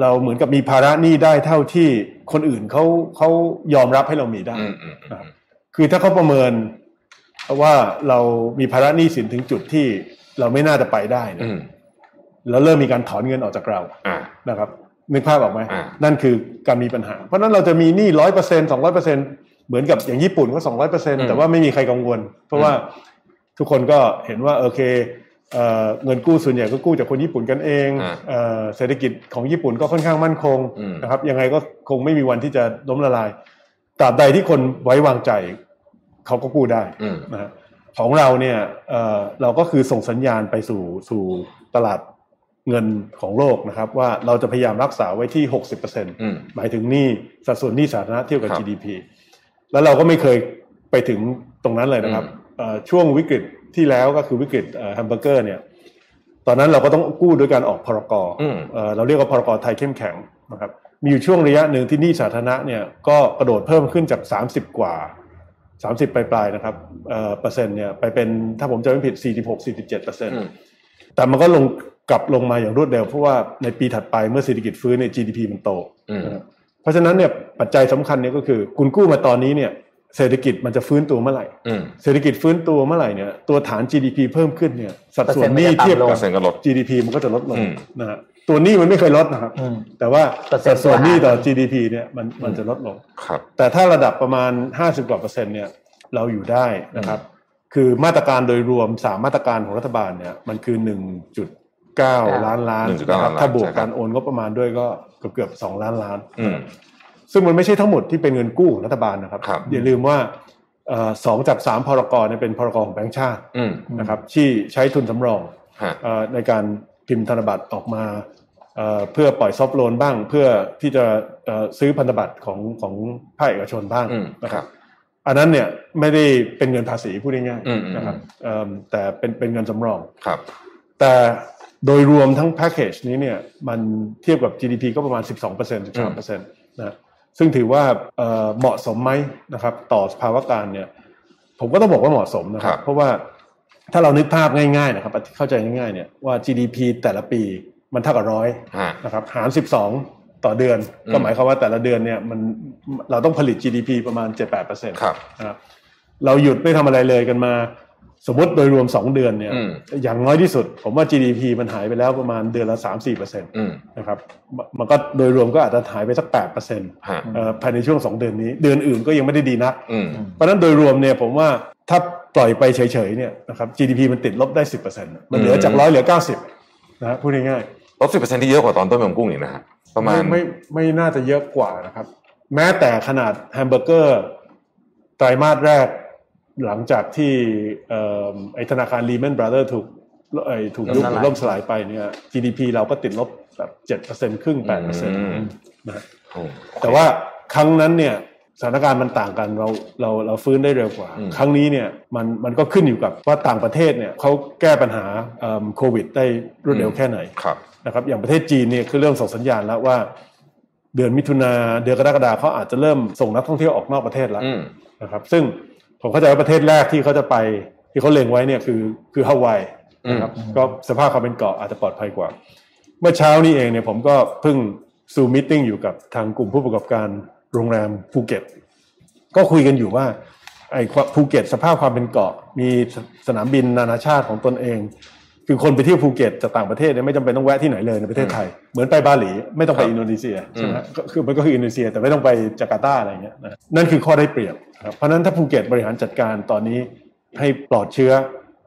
เราเหมือนกับมีภาระหนี้ได้เท่าที่คนอื่นเขาเขายอมรับให้เรามีได้อืมอืมอืม คือถ้าเขาประเมินว่าเรามีภาระหนี้สินถึงจุดที่เราไม่น่าจะไปได้เนี่อืยมแล้วเริ่มมีการถอนเงินออกจากเราอ่านะครับนึกภาพออกไหมอ่านั่นคือการมีปัญหา เพราะฉะนั้นเราจะมีหนี้ร้อยเปอร์เซ็นสองร้อยเปอร์เซ็นเหมือนกับอย่างญี่ปุ่นก็สองร้อยเปอร์เซ็นแต่ว่าไม่มีใครกังวล เพราะว่าทุกคนก็เห็นว่าโอเคเอ่อเงินกู้ส่วนใหญ่ก็กู้จากคนญี่ปุ่นกันเองอ่าเอ่อเศรษฐกิจของญี่ปุ่นก็ค่อนข้างมั่นคงอืมนะครับยังไงก็คงไม่มีวันที่จะล้มละลายตราบใดที่คนไว้วางใจ เขาก็กู้ได้อืมนะฮะของเราเนี่ยเอ่อเราก็คือส่งสัญญาณไปสู่สู่ตลาดเงินของโลกนะครับ ว่าเราจะพยายามรักษาไว้ที่ 60%อืมหมายถึงหนี้สัดส่วนหนี้สาธารณะเทียบกับครับ GDP แล้วเราก็ไม่เคยไปถึงตรงนั้นเลยนะครับอืมเอ่อช่วงวิกฤตที่แล้วก็คือวิกฤตแฮมเบอร์เกอร์เนี่ยตอนนั้นเราก็ต้องกู้ด้วยการออกพรกอืมเอ่อเราเรียกว่าพรกไทยเข้มแข็งนะครับมีอยู่ช่วงระยะหนึ่งที่หนี้สาธารณะเนี่ยก็กระโดดเพิ่มขึ้นจาก 30 กว่า 30 ปลายๆนะครับเอ่อเปอร์เซ็นต์เนี่ยไปเป็นถ้าผมจำไม่ผิด 46-47เปอร์เซ็นต์อืมแต่มันก็ลงกลับลงมาอย่างรวดเร็ว เพราะว่าในปีถัดไปเมื่อเศรษฐกิจฟื้นเนี่ย GDP มันโตอืมนะครับเพราะฉะนั้นเนี่ยปัจจัยสำคัญเนี่ยก็คือ คุณกู้มาตอนนี้เนี่ยเศรษฐกิจมันจะฟื้นตัวเมื่อไหร่อืมเศรษฐกิจฟื้นตัวเมื่อไหร่เนี่ยตัวฐาน GDP เพิ่มขึ้นเนี่ยสัดส่วนหนี้เปอร์เซ็นต์มันจะต่ำเทียบลงกัเปอบร์เซ็นต์ก็ลด GDP มันก็จะลดลงอืมนะฮะ ตัวหนี้มันไม่เคยลดนะครับอืมแต่ว่าเปอร์เซ็นต์สัดส่วนหนี้ต่อตัวหาร GDP เนี่ยมันมันจะลดลงครับแต่ถ้าระดับประมาณ 50กว่าเปอร์เซ็นต์เนี่ยเราอยู่ได้นะครับ คือมาตรการโดยรวมสามมาตรการของรัฐบาลเนี่ยมันคือ 1.9 ล้านล้าน1.9นะครับล้านล้านถ้าบวกใช่ครับการโอนงบประมาณด้วยก็เกือบเกือบๆ2ล้านล้านอืมซึ่งมันไม่ใช่ทั้งหมดที่เป็นเงินกู้ของรัฐบาลนะครับครับอย่าลืมว่าเอ่อสองจากสามพรกรเนี่ยเป็นพรกของแบงก์ชาติอืมนะครับที่ใช้ทุนสำรองฮะเอ่อในการ พิมพ์ธนบัตรออกมาเอ่อเพื่อปล่อยซอฟต์โลนบ้าง เพื่อที่จะเอ่อซื้อพันธบัตรของของภาคเอกชนบ้างอืมนะคครัรับบอันนั้นเนี่ยไม่ได้เป็นเงินภาษีพูดง่ายอืมอืมๆนะครับเอิ่มแต่เป็นเป็นเงินสำรองครับ แต่โดยรวมทั้งแพ็กเกจนี้เนี่ยมันเทียบกับ GDP ก็ประมาณ 12% 13%นะซึ่งถือว่าเอ่อเหมาะสมไหมนะครับ ต่อสภาวะการเนี่ย ผมก็ต้องบอกว่าเหมาะสมนะคครัรับบเพราะว่า ถ้าเรานึกภาพง่ายๆนะครับเข้าใจง่ายๆเนี่ยว่า GDP แต่ละปีมันเท่ากับร้อยฮะนะครับหาร12ต่อเดือนอืมก็หมายความว่าแต่ละเดือนเนี่ยมันเราต้องผลิต GDP ประมาณ 7-8%ครับนะครับเราหยุดไม่ทำอะไรเลยกันมา สมมติโดยรวม2เดือนเนี่ยอืมอย่างน้อยที่สุด ผมว่า GDP มันหายไปแล้วประมาณเดือนละ3-4%นอืมะครับมมันก็โดยรวมก็อาจจะหายไปสัก8%เฮะอ่อภายในช่วง2เดือนนี้ เดือนอื่นก็ยังไม่ได้ดีนักอืมเพราะฉะนั้นโดยรวมเนี่ยผมว่าถ้า ปล่อยไปเฉยๆเนี่ยนะครับ GDP มันติดลบได้10%มันเหลือจากร้อยเหลือ90นะฮะพูดง่ายๆลบสิบเปอร์เซ็นที่เยอะกว่าตอนต้นเมืองกุ้งอีกนะฮะประมาณไไม่ไม่น่าจะเยอะกว่านะครับ แม้แต่ขนาดแฮมเบอร์เกอร์ไตรมาสแรกหลังจากที่เอ่อไอธนาคารลีแมนบราเ h อร์ถูกไอถูกยุบหรือล่มสลายไปเนี่ย GDP เราก็ติดลบแบบเจ็ดเปอร์เซ็นครึ่งแปดเปอร์เซ็นต์อืมนะฮะโอ้แต่ว่าครั้งนั้นเนี่ย สถานการณ์มันต่างกันเราเราเราฟื้นได้เร็วกว่าอืมครั้งนี้เนี่ยมันมันก็ขึ้นอยู่กับว่าต่างประเทศเนี่ยเขาแก้ปัญหาเอิ่มโควิด ได้รวดเร็วแค่ไหนครับนะครับอย่างประเทศจีนเนี่ยคือเริ่มส่งสัญญาณแล้วว่า เดือนมิถุนาเดือนกรกฎาเขาอาจจะเริ่มส่งนักท่องเที่ยวออกนอกประเทศแล้วอืมนะครับ ซึ่งผมเข้าใจว่าประเทศแรกที่เขาจะไปที่เขาเล็งไว้เนี่ยคือคือฮาวายนะครับก็สภาพความเป็นเกาะอาจจะปลอดภัยกว่า เมื่อเช้านี้เองเนี่ยผมก็เพิ่งZoom meeting อยู่กับทางกลุ่มผู้ประกอบการ โรงแรมภูเก็ต ก็คุยกันอยู่ว่าไอ้ความภูเก็ตสภาพความเป็นเกาะ มีสนามบินนานาชาติของตนเอง คือคนไปเที่ยวภูเก็ตจากต่างประเทศเนี่ยไม่จำเป็นต้องแวะที่ไหนเลยในประเทศไทย เหมือนไปบาหลีไม่ต้องไปครับอินโดนีเซียใช่ไหมอืมก็คือมันก็คืออินโดนีเซียแต่ไม่ต้องไปจาการ์ตาอะไรเงี้ยนะนั่นคือข้อได้เปรียบครับเพราะฉะนั้นถ้าภูเก็ตบริหารจัดการตอนนี้ให้ปลอดเชื้อ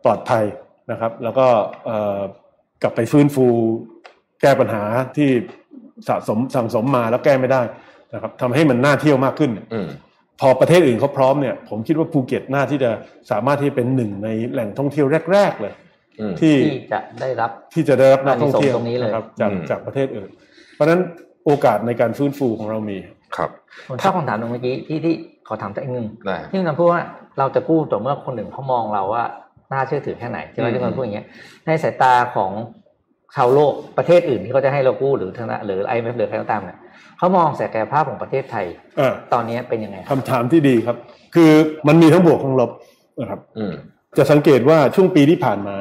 ปลอดภัยนะครับ แล้วก็เอ่อกลับไปฟื้นฟู แก้ปัญหาที่สะสมสั่งสมมาแล้วแก้ไม่ได้ นะครับทำให้มันน่าเที่ยวมากขึ้นอืมพอประเทศอื่นเขาพร้อมเนี่ย ผมคิดว่าภูเก็ตน่าที่จะสามารถที่จะเป็นหนึ่งในแหล่งท่องเที่ยวแรก ๆ เลยอืมที่ที่จะได้รับที่จะได้รับนักท่องเที่ยวอานิสงส์ตรงนี้เลยนะครับจากอืมจากประเทศอื่น เพราะฉะนั้นโอกาสในการฟื้นฟูของเรามีครับผมชอบคำถามตรงเมื่อกี้ที่ที่ขอถามสักอีกหนึ่งได้ที่มันพูดว่าเราจะกู้ต่อเมื่อคนหนึ่งเขามองเราว่าน่าเชื่อถือแค่ไหนใช่ไหมอืมที่มันพูดอย่างเงี้ยในสายตาของชาวโลกประเทศอื่นที่เขาจะให้เรากู้หรือธนาหรือไอเอฟหรือใครก็ตามเนี่ย เขามองศักยภาพของประเทศไทยเออตอนนี้เป็นยังไงครับคำถามที่ดีครับ คือมันมีทั้งบวกทั้งลบนะครับอืมจะสังเกตว่าช่วงปีที่ผ่านมา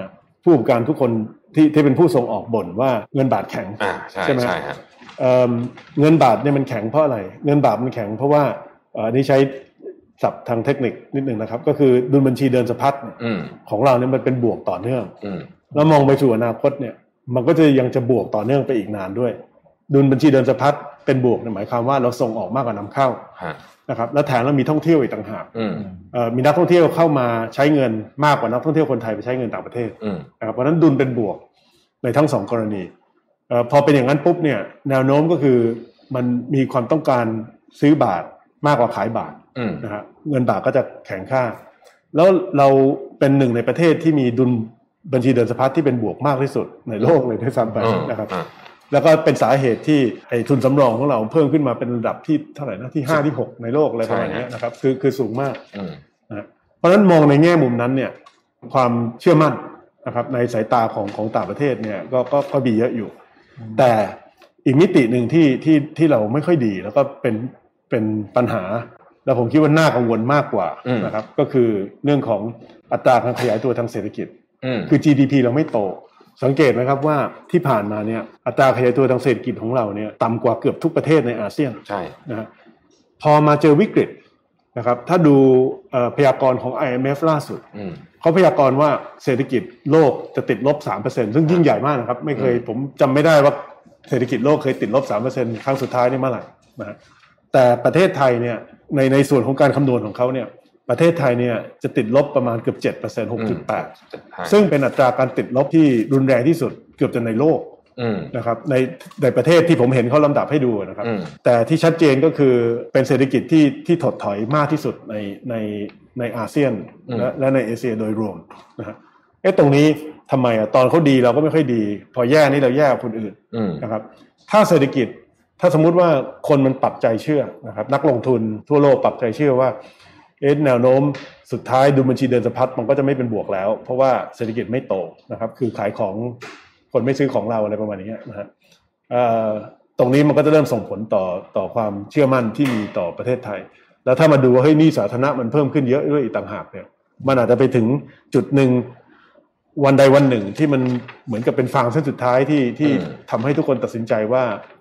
ผู้ประกอบการทุกคนที่ที่เป็นผู้ส่งออกบ่นว่าเงินบาทแข็งอ่าใช่ใช่ไหมใช่ฮะเอิ่มเงินบาทเนี่ยมันแข็งเพราะอะไร เงินบาทมันแข็งเพราะว่าเอ่ออันนี้ใช้ศัพท์ทางเทคนิคนิดหนึ่งนะครับ ก็คือดุลบัญชีเดินสะพัดเนี่ยอืมของเราเนี่ยมันเป็นบวกต่อเนื่องอืมแล้วมองไปสู่อนาคตเนี่ย มันก็จะยังจะบวกต่อเนื่องไปอีกนานด้วย ดุลบัญชีเดินสะพัด เป็นบวกเนี่ยหมายความว่าเราส่งออกมากกว่านำเข้าฮะนะครับแล้วแถมเรามีท่องเที่ยวอีกต่างหากอืมเอ่อมีนักท่องเที่ยวเข้ามาใช้เงินมากกว่านักท่องเที่ยวคนไทยไปใช้เงินต่างประเทศอืมนะครับเพราะฉะนั้นดุลเป็นบวกในทั้งสองกรณีเอ่อพอเป็นอย่างนั้นปุ๊บเนี่ยแนวโน้มก็คือมันมีความต้องการซื้อบาทมากกว่าขายบาทอืมนะฮะเงินบาทก็จะแข็งค่า แล้วเราเป็นหนึ่งในประเทศที่มีดุลบัญชีเดินสะพัดที่เป็นบวกมากที่สุดในโลกเลยด้วยซ้ำไปอืมนะครับอ่า แล้วก็เป็นสาเหตุที่ไอ้ทุนสำรองของเราเพิ่มขึ้นมาเป็นระดับที่เท่าไหร่นะที่ห้าที่หกในโลกอะไรประมาณเนี้ยนะครับคือคือสูงมากอืมนะฮะเพราะฉะนั้นมองในแง่มุมนั้นเนี่ยความเชื่อมั่นนะครับในสายตาของของต่างประเทศเนี่ยก็ก็ก็มีเยอะอยู่ แต่อีกมิติหนึ่งที่ที่ที่เราไม่ค่อยดี แล้วก็เป็นเป็นปัญหา แล้วผมคิดว่าน่ากังวลมากกว่าอืมนะครับ ก็คือเรื่องของอัตราการขยายตัวทางเศรษฐกิจอืมคือ GDP เราไม่โต สังเกตไหมครับว่าที่ผ่านมาเนี่ยอัตราขยายตัวทางเศรษฐกิจของเราเนี่ยต่ำกว่าเกือบทุกประเทศในอาเซียนใช่นะฮะพอมาเจอวิกฤตนะครับถ้าดูเอ่อพยากรณ์ของ IMF ล่าสุดอืมเขาพยากรณ์ว่าเศรษฐกิจโลกจะติดลบ 3%ซึ่งยิ่งใหญ่มากนะครับ ไม่เคยอืมผมจำไม่ได้ว่าเศรษฐกิจโลกเคยติดลบ 3%ครั้งสุดท้ายนี่เมื่อไหร่นะฮะแต่ประเทศไทยเนี่ยในในส่วนของการคำนวณของเขาเนี่ย ประเทศไทยเนี่ยจะติดลบประมาณเกือบ7% 6.8 ซึ่งเป็นอัตราการติดลบที่รุนแรงที่สุดเกือบจะในโลกอืมนะครับในในประเทศที่ผมเห็นเขาลำดับให้ดูนะครับอืมแต่ที่ชัดเจนก็คือเป็นเศรษฐกิจที่ที่ถดถอยมากที่สุดในในในอาเซียนอืมและและในเอเชียโดยรวมนะฮะเอ๊ะตรงนี้ทำไมอะตอนเขาดีเราก็ไม่ค่อยดี พอแย่นี่เราแย่กว่าคนอื่นอืมนะครับ ถ้าเศรษฐกิจถ้าสมมุติว่าคนมันปรับใจเชื่อนะครับ นักลงทุนทั่วโลกปรับใจเชื่อว่า เอ๊ะแนวโน้มสุดท้ายดูบัญชีเดินสะพัดมันก็จะไม่เป็นบวกแล้ว เพราะว่าเศรษฐกิจไม่โตนะครับ คือขายของคนไม่ซื้อของเราอะไรประมาณนี้นะฮะเอ่อตรงนี้มันก็จะเริ่มส่งผลต่อต่อความเชื่อมั่นที่มีต่อประเทศไทย แล้วถ้ามาดูว่าเฮ้ยหนี่สาธารณะมันเพิ่มขึ้นเยอะด้วยอีกต่างหากเนี่ยมันอาจจะไปถึงจุดหนึ่งวันใดวันหนึ่งที่มันเหมือนกับเป็นฟางเส้นสุดท้ายที่ที่อืมทำให้ทุกคนตัดสินใจว่าเฮ้ย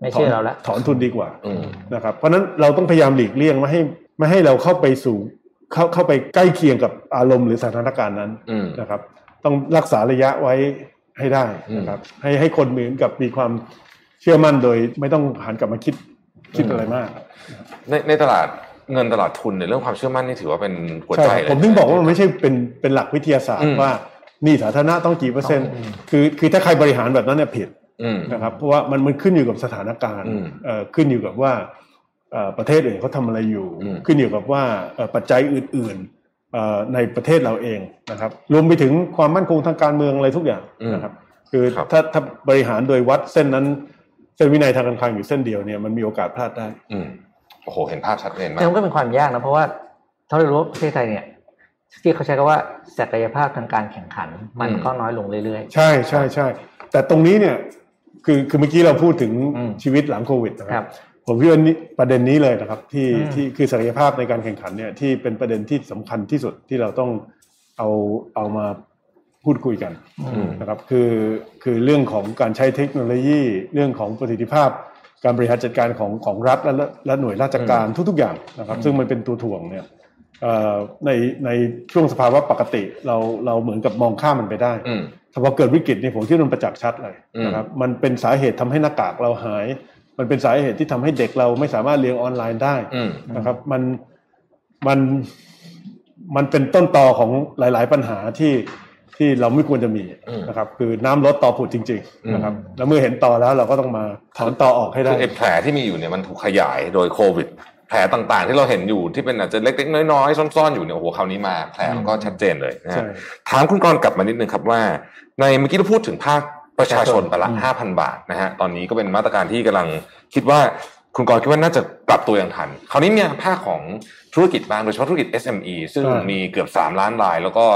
ไม่เชื่อเราละถอนทุนดีกว่าอืมนะครับ เพราะฉะนั้นเราต้องพยายามหลีกเลี่ยงไม่ให้ไม่ให้เราเข้าไปสู่เข้าเข้าไปใกล้เคียงกับอารมณ์หรือสถานการณ์นั้นอืมนะครับ ต้องรักษาระยะไว้ให้ได้นะครับ ให้ให้คนเหมือนกับมีความเชื่อมั่นโดยไม่ต้องหันกลับมาคิดคิดอะไรมาก ในในตลาดเงินตลาดทุนเนี่ยเรื่องความเชื่อมั่นนี่ถือว่าเป็นหัวใช่ใจครับเลยผมถึงบอกว่ามันไม่ใช่เป็นเป็นหลักวิทยาศาสตอืร์มว่าหนี่สาธารณะต้องกี่เปอร์เซ็นต์คือคือถ้าใครบริหารแบบนั้นเนี่ยผิดอืม นะครับเพราะว่ามันมันขึ้นอยู่กับสถานการณ์อืมเอ่อขึ้นอยู่กับว่าเอ่อประเทศอื่นเขาทำอะไรอยู่อืมขึ้นอยู่กับว่าเอ่อปัจจัยอื่นๆเอ่อในประเทศเราเองนะครับ รวมไปถึงความมั่นคงทางการเมืองอะไรทุกอย่างนะครับ คือครับถ้าถ้าบริหารโดยวัดเส้นนั้นเส้นวินัยทางการคลังอยู่เส้นเดียวเนี่ยมันมีโอกาสพลาดได้อืมโอ้โหเห็นภาพชัดเจนมาแต่กมันก็เป็นความยากนะเพราะว่าเท่าที่รู้ว่าประเทศไทยเนี่ยที่เขาใช้คำว่าศักยภาพทางการแข่งขัน มันอืมก็น้อยลงเรื่อยใช่ใช่ใช่แต่ตรงนี้เนี่ย คือคือเมื่อกี้เราพูดถึงอืมชีวิตหลังโควิดนะๆคครัรับบผมคิดว่านี่ประเด็นนี้เลยนะครับ ที่อืมที่คือศักยภาพในการแข่งขันเนี่ยที่เป็นประเด็นที่สำคัญที่สุดที่เราต้องเอาเอามาพูดคุยกันอืมนะครับคือคือเรื่องของการใช้เทคโนโลยีเรื่องของประสิทธิภาพ การบริหารจัดการของของรัฐและและและหน่วยราชการทุก ๆ อย่างนะครับ ซึ่งมันเป็นตัวถ่วงเนี่ยเอ่อในในช่วงสภาวะปกติเราเราเหมือนกับมองข้ามมันไปได้อืมแต่ พอเกิดวิกฤตเนี่ยผมคิดว่ามันประจักษ์ชัดเลยอืมนะครับ มันเป็นสาเหตุทำให้หน้ากากเราหาย มันเป็นสาเหตุที่ทำให้เด็กเราไม่สามารถเรียนออนไลน์ได้อืมนะครับ มันมันมันเป็นต้นตอของหลาย ๆ ปัญหาที่ที่เราไม่ควรจะมีอืมนะครับ คือน้ำลดตอผุดจริงอืมๆนะครับ แล้วเมื่อเห็นตอแล้วเราก็ต้องมาถอนตอออกให้คืได้อไอ้แผลที่มีอยู่เนี่ยมันถูกขยายโดยโควิด แผลต่างๆ ที่เราเห็นอยู่ที่เป็นอาจจะเล็กๆ น้อยๆ ซ่อนๆ อยู่เนี่ยโอ้โหคราวนี้มาแผลมันก็ชัดเจนเลยนะฮะใช่ถามคุณกรณ์กลับมานิดนึงครับว่า ในเมื่อกี้เราพูดถึงภาคประชาชนไปละอืมห้าพันบาทนะฮะตอนนี้ก็เป็นมาตรการที่กำลังคิดว่าคุณกรณ์คิดว่าน่าจะปรับตัวอย่างทัน คราวนี้มีภาคของธุรกิจบ้างโดยเฉพาะธุรกิจ SME ซึ่งอ่ามีมีเกือบ 3 ล้านราย แล้วก็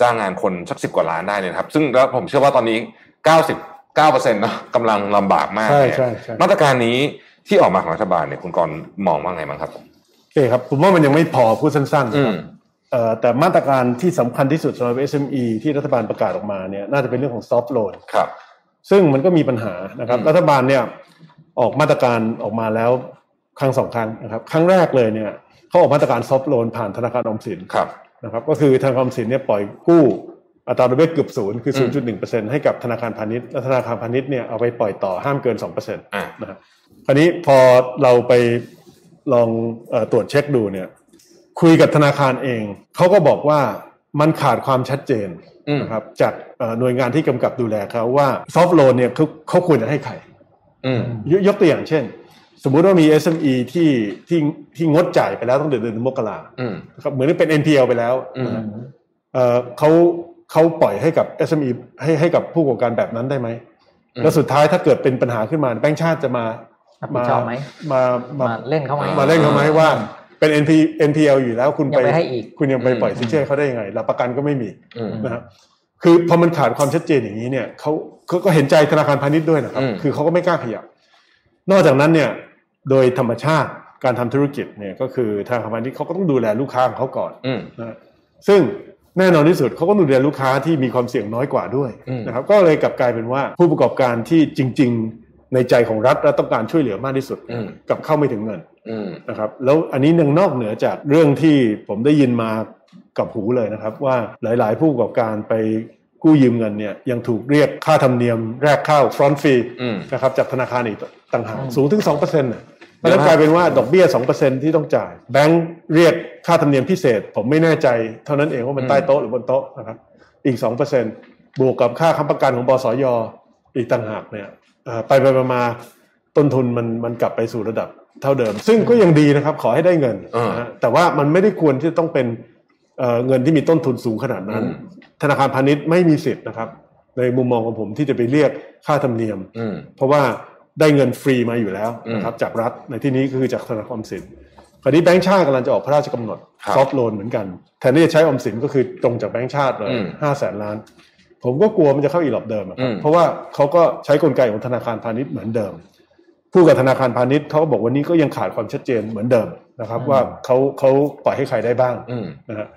จ้างงานคนสักสิบกว่าล้านได้เนี่ยนะครับ ซึ่งแล้วผมเชื่อว่าตอนนี้ 99เปอร์เซ็นต์เนาะกำลังลำบากมากใช่เนี่ยใช่ใช่มาตรการนี้ ที่ออกมาของรัฐบาลเนี่ยคุณกรณ์มองว่าไงบ้างครับโอเคครับผมว่ามันยังไม่พอพูดสั้นๆอืนะครับมเอ่อแต่มาตรการที่สำคัญที่สุดสำหรับ SME ที่รัฐบาลประกาศออกมาเนี่ยน่าจะเป็นเรื่องของ soft loan ครับ ซึ่งมันก็มีปัญหานะครับอืมรัฐบาลเนี่ยออกมาตรการออกมาแล้วครั้งสองครั้งนะครับครั้งแรกเลยเนี่ยเขาออกมาตรการซอฟ t ์โลนผ่านธนาคารออมสินครับนะครับ ก็คือธนาคารออมสินเนี่ยปล่อยกู้อัตราดอกเบี้ยเกือบศูนย์คืออืม0.1%ให้กับธนาคารพาณิชย์และธนาคารพาณิชย์เนี่ยเอาไปปล่อยต่อห้ามเกิน2%นอ่าะครับ คราวนี้พอเราไปลองเออตรวจเช็คดูเนี่ย คุยกับธนาคารเองเขาก็บอกว่ามันขาดความชัดเจนอืมนะครับ จากเอ่อหน่วยงานที่กำกับดูแลเขาว่าซอฟ t ์โลนเนี่ยเขาเขาควรจะให้ใครอืมยยกตัวอย่างเช่น สมมุติว่ามี SME ที่ที่ที่งดจ่ายไปแล้วตั้งแต่เดือนมกราอืมนะครับเหมือนเป็น NPL ไปแล้วอืมนะฮะเอ่อเขาเขาปล่อยให้กับ SME ให้ให้กับผู้ประกอบการแบบนั้นได้ไหมอืมแล้วสุดท้ายถ้าเกิดเป็นปัญหาขึ้นมาแบงก์ชาติจะมา รับผิดชอบไหมมามามาเล่นเขาไหมมาเล่นเขาไหมว่าเป็น NP NPL อยู่แล้วคุณยังไปให้อีกคุณยังไปอืมปล่อยสินเชื่อเขาได้ยังไงหลักประกันก็ไม่มีอืมนะครับคือพอมันขาดความชัดเจนอย่างนี้เนี่ยเขาเขาก็เห็นใจธนาคารพาณิชย์ด้วยนะครับอืมคือเขาก็ไม่กล้าขยับ นอกจากนั้นเนี่ยโดยธรรมชาติการทำธุรกิจเนี่ยก็คือธนาคารพาณิชย์เขาก็ต้องดูแลลูกค้าของเขาก่อนอืมนะซึ่งแน่นอนที่สุดเขาก็ดูแลลูกค้าที่มีความเสี่ยงน้อยกว่าด้วยอืมนะครับ ก็เลยกลับกลายเป็นว่าผู้ประกอบการที่จริง ๆ ในใจของรัฐและต้องการช่วยเหลือมากที่สุดอืมกลับเข้าไม่ถึงเงินอืมนะครับแล้วอันนี้ยังนอกเหนือจากเรื่องที่ผมได้ยินมากับหูเลยนะครับ ว่าหลาย ๆ ผู้ประกอบการไปกู้ยืมเงินเนี่ยยังถูกเรียกค่าธรรมเนียมแรกเข้าฟรอนต์ฟรีอืมนะครับจากธนาคารอีกต่างหากอืมสูงถึง 2%เน่ะเพราะฉะเยนั้อะนมากกลายเป็นว่าดอกเบี้ย 2%ที่ต้องจ่าย แบงก์เรียกค่าธรรมเนียมพิเศษ ผมไม่แน่ใจเท่านั้นเองว่ามันใต้โต๊ะหรือบนโต๊ะนะครับอีก 2%บวกกับค่าค้ำประกันของบสยอีกต่างหากเนี่ยเอ่อ ไปไปๆมาๆต้นทุนมันมันกลับไปสู่ระดับเท่าเดิม ซึ่งก็ยังดีนะครับ ขอให้ได้เงินเออนะฮะแต่ว่ามันไม่ได้ควรที่จะต้องเป็นเอ่อเงินที่มีต้นทุนสูงขนาดนั้นอืมธนาคารพาณิชย์ไม่มีสิทธิ์นะครับ ในมุมมองของผมที่จะไปเรียกค่าธรรมเนียมอืมเพราะว่าได้เงินฟรีมาอยู่แล้วนะครับจากรัฐในที่นี้ก็คือจากธนาคารออมสินคราวนี้แบงก์ชาติกำลังจะออกพระราชกำหนดครับซอฟท์โลนเหมือนกันแทนที่จะใช้ออมสินก็คือตรงจากแบงก์ชาติเลยอืมห้าแสนล้าน ผมก็กลัวมันจะเข้าอีหลอบเดิมอะครับอืมเพราะว่าเขาก็ใช้กลไกของธนาคารพาณิชย์เหมือนเดิมผู้กับธนาคารพาณิชย์เขาก็บอกวันนี้ก็ยังขาดความชัดเจนเหมือนเดิมนะครับอืมว่าเขาเขาปล่อยให้ใครได้บ้างอืมนะฮะ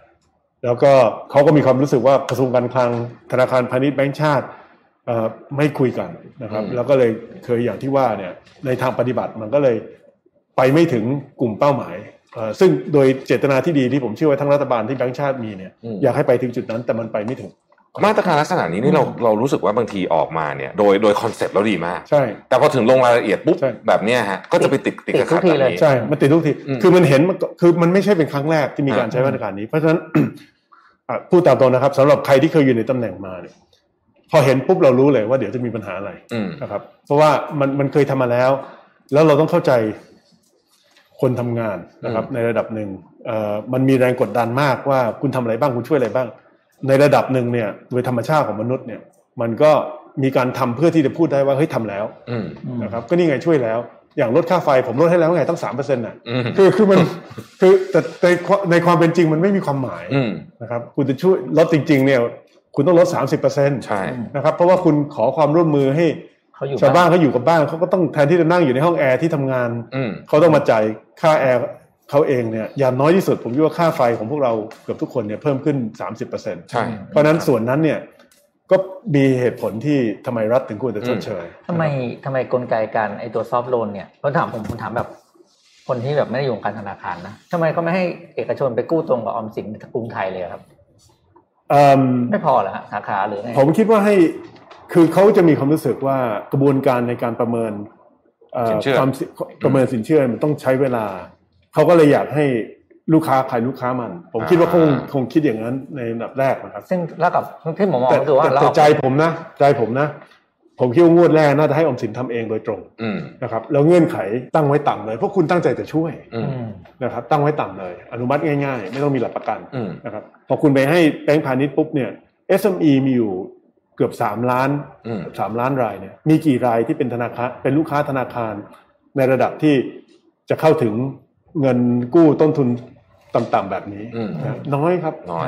แล้วก็เขาก็มีความรู้สึกว่ากระทรวงการคลังธนาคารพาณิชย์แบงก์ชาติเอ่อไม่คุยกันนะครับอืมแล้วก็เลยเคยอย่างที่ว่าเนี่ยในทางปฏิบัติมันก็เลยไปไม่ถึงกลุ่มเป้าหมายเอ่อซึ่งโดยเจตนาที่ดีที่ผมเชื่อว่าทั้งรัฐบาลที่แบงก์ชาติมีเนี่ยอยากให้ไปถึงจุดนั้นแต่มันไปไม่ถึง มาตรการลักษณะนี้นี่เราเรารู้สึกว่าบางทีออกมาเนี่ย โดยโดย concept แล้วดีมากใช่ แต่พอถึงลงรายละเอียดปุ๊บใช่แบบเนี้ยฮะก็จะไปติดติดกับติดทุกทีแบบนี้เลยใช่ มันติดทุกทีอืมคือมันเห็นมันก็คือมันไม่ใช่เป็นครั้งแรกที่มีการอ่าใช้มาตรการนี้ เพราะฉะนั้นอะพูดตามตรงนะครับสำหรับใครที่เคยอยู่ในตำแหน่งมาเนี่ยพอเห็นปุ๊บเรารู้เลยว่าเดี๋ยวจะมีปัญหาอะไรอืมนะครับ เพราะว่ามันมันเคยทำมาแล้ว แล้วเราต้องเข้าใจคนทำงานนะครับ ในระดับหนึ่งเอ่อมันมีแรงกดดันมากว่าคุณทำอะไรบ้างคุณช่วยอะไรบ้าง ในระดับหนึ่งเนี่ยโดยธรรมชาติของมนุษย์เนี่ย มันก็มีการทำเพื่อที่จะพูดได้ว่าเฮ้ยทำแล้วอืมนะครับก็นี่ไงช่วยแล้ว อย่างลดค่าไฟผมลดให้แล้วไงตั้งสามเปอร์เซ็นต์่ะอืมคือคือมันคือแต่แต่ในความเป็นจริงมันไม่มีความหมายอืมนะครับคุณจะช่วยลดจริง ๆ เนี่ย คุณต้องลดสามสิบเปอร์เซ็นต์ใช่นะครับเพราะว่าคุณขอความร่วมมือให้เขาอยู่ชาวบ้านเขาอยู่กับบ้านเขาก็ต้องแทนที่จะนั่งอยู่ในห้องแอร์ที่ทำงานอืมเขาต้องมาจ่ายค่าแอร์ เขาเองเนี่ยอย่างน้อยที่สุดผมคิดว่าค่าไฟของพวกเราเกือบทุกคนเนี่ยเพิ่มขึ้น 30%ใช่เพราะฉะนั้นส่วนนั้นเนี่ยก็มีเหตุผลที่ทำไมรัฐถึงควรจะชดเชยทำไมทำไมกลไกการไอตัวซอฟ t ์โลนเนี่ยเราถามผมผมถามแบบคนที่แบบไม่ได้อยู่วงการธนาคารนะทำไมเขาไม่ให้เอกชนไปกู้ตรงกับออมสินกรุงไทยเลยครับเอิ่มไม่พอเหรอฮะสาขาหรือไงผมคิดว่าให้คือเขาจะมีความรู้สึกว่ากระบวนการในการประเมินเอ่อสินเชื่อความสิประเมินสินเชื่อมันต้องใช้เวลา เขาก็เลยอยากให้ลูกค้าใครลูกค้ามัน ผมคิดว่าคงคงคิดอย่างนั้นในอันดับแรกนะครับซึ่งแล้วกับที่ผมมองแต่ก็คือว่าแต่เราแต่ใจผมนะ ใจผมนะ ผมคิดว่างวดแรกน่าจะให้ออมสินทำเองโดยตรงอืมนะครับแล้วเงื่อนไขตั้งไว้ต่ำเลยเพราะคุณตั้งใจจะช่วยอืมอืมนะครับตั้งไว้ต่ำเลย อนุมัติง่าย ๆ ไม่ต้องมีหลักประกันอืมนะครับพอคุณไปให้แบงก์พาณิชย์ปุ๊บเนี่ย SME มีอยู่เกือบสามล้านอืมสามล้านรายเนี่ยมีกี่รายที่เป็นธนาคารเป็นลูกค้าธนาคารในระดับที่จะเข้าถึง เงินกู้ต้นทุนต่ำๆแบบนี้อืมนะน้อยครับน้อย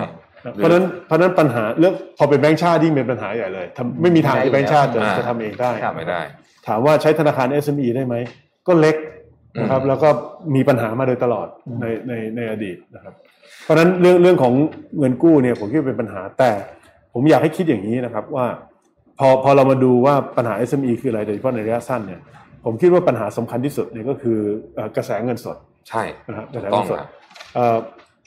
เพราะฉะนั้นเพราะฉะนั้นปัญหาเรื่องพอเป็นแบงก์ชาติยิ่งเป็นปัญหาใหญ่เลยทำไม่มีทางที่แบงก์ชาติจะอ่าจะทำเองได้ครับไม่ได้ ถามว่าใช้ธนาคาร SME ได้ไหมก็เล็กนะครับอืมแล้วก็มีปัญหามาโดยตลอดในในในอดีตนะครับ เพราะฉะนั้นเรื่องเรื่องของเงินกู้เนี่ยผมคิดว่าเป็นปัญหาแต่ผมอยากให้คิดอย่างนี้นะครับว่า พอพอเรามาดูว่าปัญหา SME คืออะไรโดยเฉพาะในระยะสั้นเนี่ยผมคิดว่าปัญหาสำคัญที่สุดเนี่ยก็คือเอ่อกระแสเงินสด ใช่นะครับกระแสต้เงิองนสดครับเอ่อ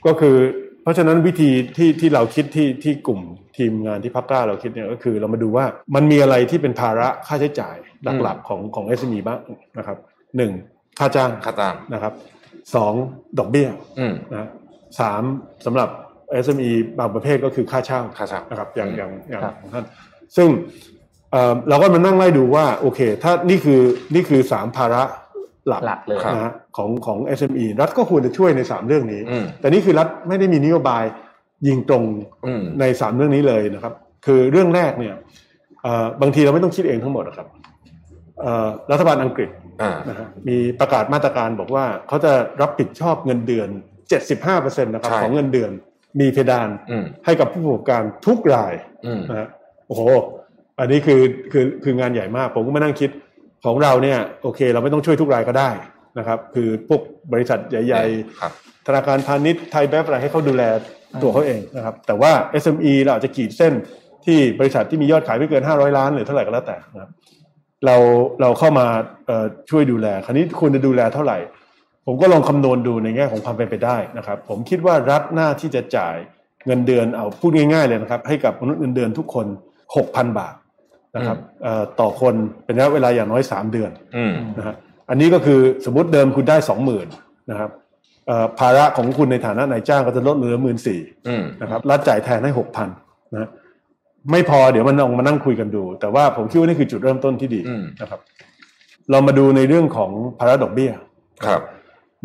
ก็คือ เพราะฉะนั้นวิธีที่ที่เราคิดที่ที่กลุ่มทีมงานที่พักกล้าเราคิดเนี่ยก็คือ เรามาดูว่ามันมีอะไรที่เป็นภาระค่าใช้จ่ายหลักๆของของ SME บ้างนะครับหนึ่งค่าจ้างค่าจ้างนะครับสองดอกเบี้ยอืมนะสามสำหรับ SME บางประเภทก็คือค่าเช่าค่าเช่านนะครับอย่างอย่างอย่างครับของท่านซึ่งเอ่อเราก็มานั่งไล่ดูว่าโอเค ถ้านี่คือนี่คือสามภาระ หลักหลักเลยครับนะฮะของของ SME รัฐก็ควรจะช่วยในสามเรื่องนี้อืมแต่นี่คือรัฐไม่ได้มีนโยบายยิงตรงอืมในสามเรื่องนี้เลยนะครับ คือเรื่องแรกเนี่ยเอ่อบางทีเราไม่ต้องคิดเองทั้งหมดนะครับเอ่อรัฐบาลอังกฤษอ่านะฮะมีประกาศมาตรการบอกว่าเขาจะรับผิดชอบเงินเดือน 75%นะครับใช่ของเงินเดือนมีเพดานอืมให้กับผู้ประกอบการทุกรายอืมนะฮะโอ้โห อันนี้คือคือคืองานใหญ่มาก ผมก็มานั่งคิด ของเราเนี่ยโอเค เราไม่ต้องช่วยทุกรายก็ได้นะครับคือพวกบริษัทใหญ่ครับๆธนาคารพาณิชย์ไทยแบบอะไรให้เขาดูแลตัวเขาเองนะครับแต่ว่า SME เราอาจจะขีดเส้นที่บริษัทที่มียอดขายไม่เกิน 500 ล้านหรือเท่าไหร่ก็แล้วแต่นะครับเราเราเข้ามาเอ่อช่วยดูแล คราวนี้ควรจะดูแลเท่าไหร่ ผมก็ลองคำนวณดูในแง่ของความเป็นไปได้นะครับ ผมคิดว่ารัฐหน้าที่จะจ่ายเงินเดือนเอาพูดง่ายๆเลยนะครับ ให้กับมนุษย์เงินเดือนทุกคน 6,000 บาท นะครับเอ่อต่อคนเป็นระยะเวลาอย่างน้อย3เดือนอืมนะฮะอันนี้ก็คือสมมติเดิมคุณได้20,000นะครับเอ่อภาระของคุณในฐานะนายจ้างก็จะลดเหลือหมื่นสี่อืมนะครับรัฐจ่ายแทนให้6,000นะไม่พอเดี๋ยวมันลองมานั่งคุยกันดู แต่ว่าผมคิดว่านี่คือจุดเริ่มต้นที่ดีอืมนะครับ เรามาดูในเรื่องของภาระดอกเบี้ยครับ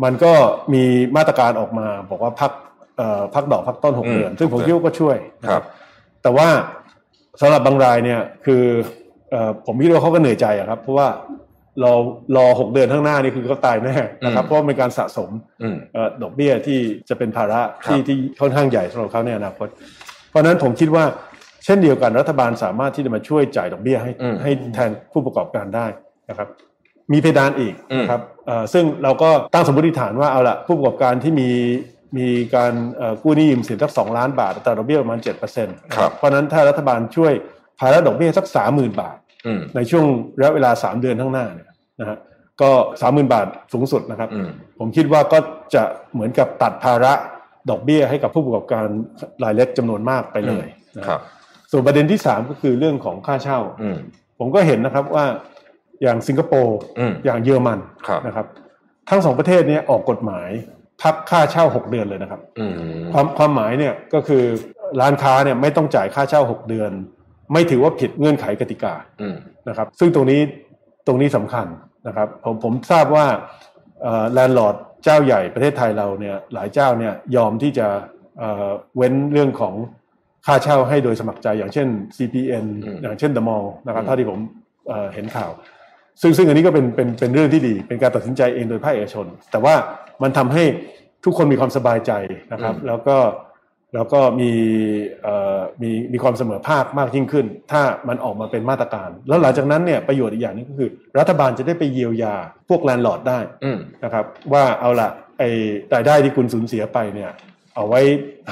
มันก็มีมาตรการออกมาบอกว่าพักเอ่อพักดอกพักต้นหกอืมเดือน ซึ่งผมคิดว่าก็ช่วยนะคครัรับบแต่ว่า สำหรับบางรายเนี่ยคือเอ่อผมคิดว่าเขาก็เหนื่อยใจอะครับ เพราะว่ารอรอหกเดือนข้างหน้านี่คือเขาตายแน่นะครับอืมเพราะว่าเป็นการสะสมอืมเอ่อดอกเบี้ยที่จะเป็นภาระครับที่ที่ค่อนข้างใหญ่สำหรับเขาในอนาคต เพราะฉะนั้นผมคิดว่าเช่นเดียวกันรัฐบาลสามารถที่จะมาช่วยจ่ายดอกเบี้ยให้อืมให้แทนผู้ประกอบการได้นะครับ มีเพดานอีกอืมนะครับเอ่อซึ่งเราก็ตั้งสมมติฐานว่าเอาละผู้ประกอบการที่มี มีการเอ่อกู้หนี้ยืมสินสักสองล้านบาทอัตราดอกเบี้ยประมาณเจ็ดเปอร์เซ็นต์ครับเพราะฉะนั้นถ้ารัฐบาลช่วยภาระดอกเบี้ยสักสามหมื่นบาทอืมในช่วงระยะเวลาสามเดือนข้างหน้าเนี่ยนะฮะก็สามหมื่นบาทสูงสุดนะครับอืมผมคิดว่าก็จะเหมือนกับตัดภาระดอกเบี้ยให้กับผู้ประกอบการรายเล็กจำนวนมากไปเลยนะฮะครับ ส่วนประเด็นที่สามก็คือเรื่องของค่าเช่าอืมผมก็เห็นนะครับว่าอย่างสิงคโปร์อืมอย่างเยอรมันครับนะครับ ทั้งสองประเทศเนี้ออกกฎหมาย พักค่าเช่า 6 เดือนเลยนะครับอืมความความหมายเนี่ยก็คือร้านค้าเนี่ยไม่ต้องจ่ายค่าเช่า 6 เดือน ไม่ถือว่าผิดเงื่อนไขกติกาอืมนะครับ ซึ่งตรงนี้ตรงนี้สำคัญนะครับ ผมผมทราบว่าแลนด์ลอร์ดเจ้าใหญ่ประเทศไทยเราเนี่ยหลายเจ้าเนี่ยยอมที่จะเอ่อเว้นเรื่องของค่าเช่าให้โดยสมัครใจอย่างเช่น CPN อืมอย่างเช่น The Mall นะครับอืมเท่าที่ผมเอ่อเห็นข่าว ซึ่งซึ่งอันนี้ก็เป็นเป็นเป็นเรื่องที่ดี เป็นการตัดสินใจเองโดยภาคเอกชน แต่ว่า มันทำให้ทุกคนมีความสบายใจนะครับอืมแล้วก็แล้วก็มีเอ่อมีมีความเสมอภาคมากยิ่งขึ้น ถ้ามันออกมาเป็นมาตรการ แล้วหลังจากนั้นเนี่ยประโยชน์อีกอย่างหนึงก็คือ รัฐบาลจะได้ไปเยียวยาพวกแลนด์ลอร์ดได้อืมนะครับว่าเอาละไอ้รายได้ที่คุณสูญเสียไปเนี่ยเอาไว้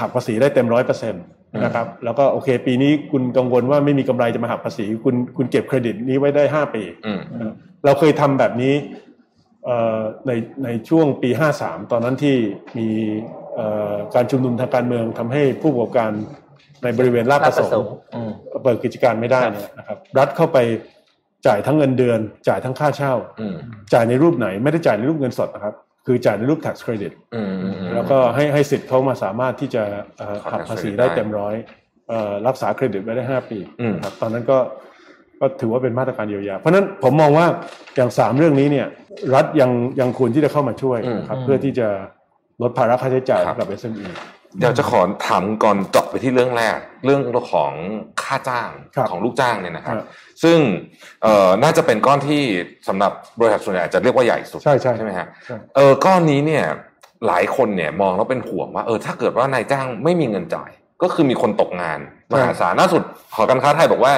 หักภาษีได้เต็มร้อยเปอร์เซ็นต์นะครับแล้วก็โอเค ปีนี้คุณกังวลว่าไม่มีกำไรจะมาหักภาษี คุณคุณเก็บเครดิตนี้ไว้ได้ห้าปีอืมนะครับเราเคยทำแบบนี้เอ่อ ในในช่วงปี 53 ตอนนั้นที่มีเอ่อการชุมนุมทางการเมืองทำให้ผู้ประกอบการในบริเวณลาดประสลาดประสงงค์ค์อืมเปิดกิจการไม่ได้เนี่ยนะครับ รัฐเข้าไปจ่ายทั้งเงินเดือน จ่ายทั้งค่าเช่าอืมจ่ายในรูปไหนไม่ได้จ่ายในรูปเงินสดนะครับ คือจ่ายในรูป tax credit อืมอืมอืมแล้วก็ให้ให้สิทธิ์เขามาสามารถที่จะเอ่อขอหัก tax ภาษี credit ได้ได้เต็มร้อยเอ่อรักษาเครดิตไว้ได้ห้าปีอืมนะครับตอนนั้นก็ก็ถือว่าเป็นมาตรการเยียวยา เพราะฉะนั้นผมมองว่าอย่างสามเรื่องนี้เนี่ย รัฐยังยังควรที่จะเข้ามาช่วยนะครับเพื่อที่จะลดภาระค่าใช้จ่ายให้กับ SME เดี๋ยวจะขอถามก่อนเจาะไปที่เรื่องแรก เรื่องของค่าจ้างครับของลูกจ้างเนี่ยนะครับครับซึ่งเอ่อน่าจะเป็นก้อนที่สำหรับบริษัทส่วนใหญ่จะเรียกว่าใหญ่สุดใช่ใช่ใช่ไหมฮะใช่เออก้อนนี้เนี่ยหลายคนเนี่ยมองแล้วเป็นห่วงว่าเออถ้าเกิดว่านายจ้างไม่มีเงินจ่าย ก็คือมีคนตกงานมหาศาลล่าสุดหอการค้าไทยบอกว่า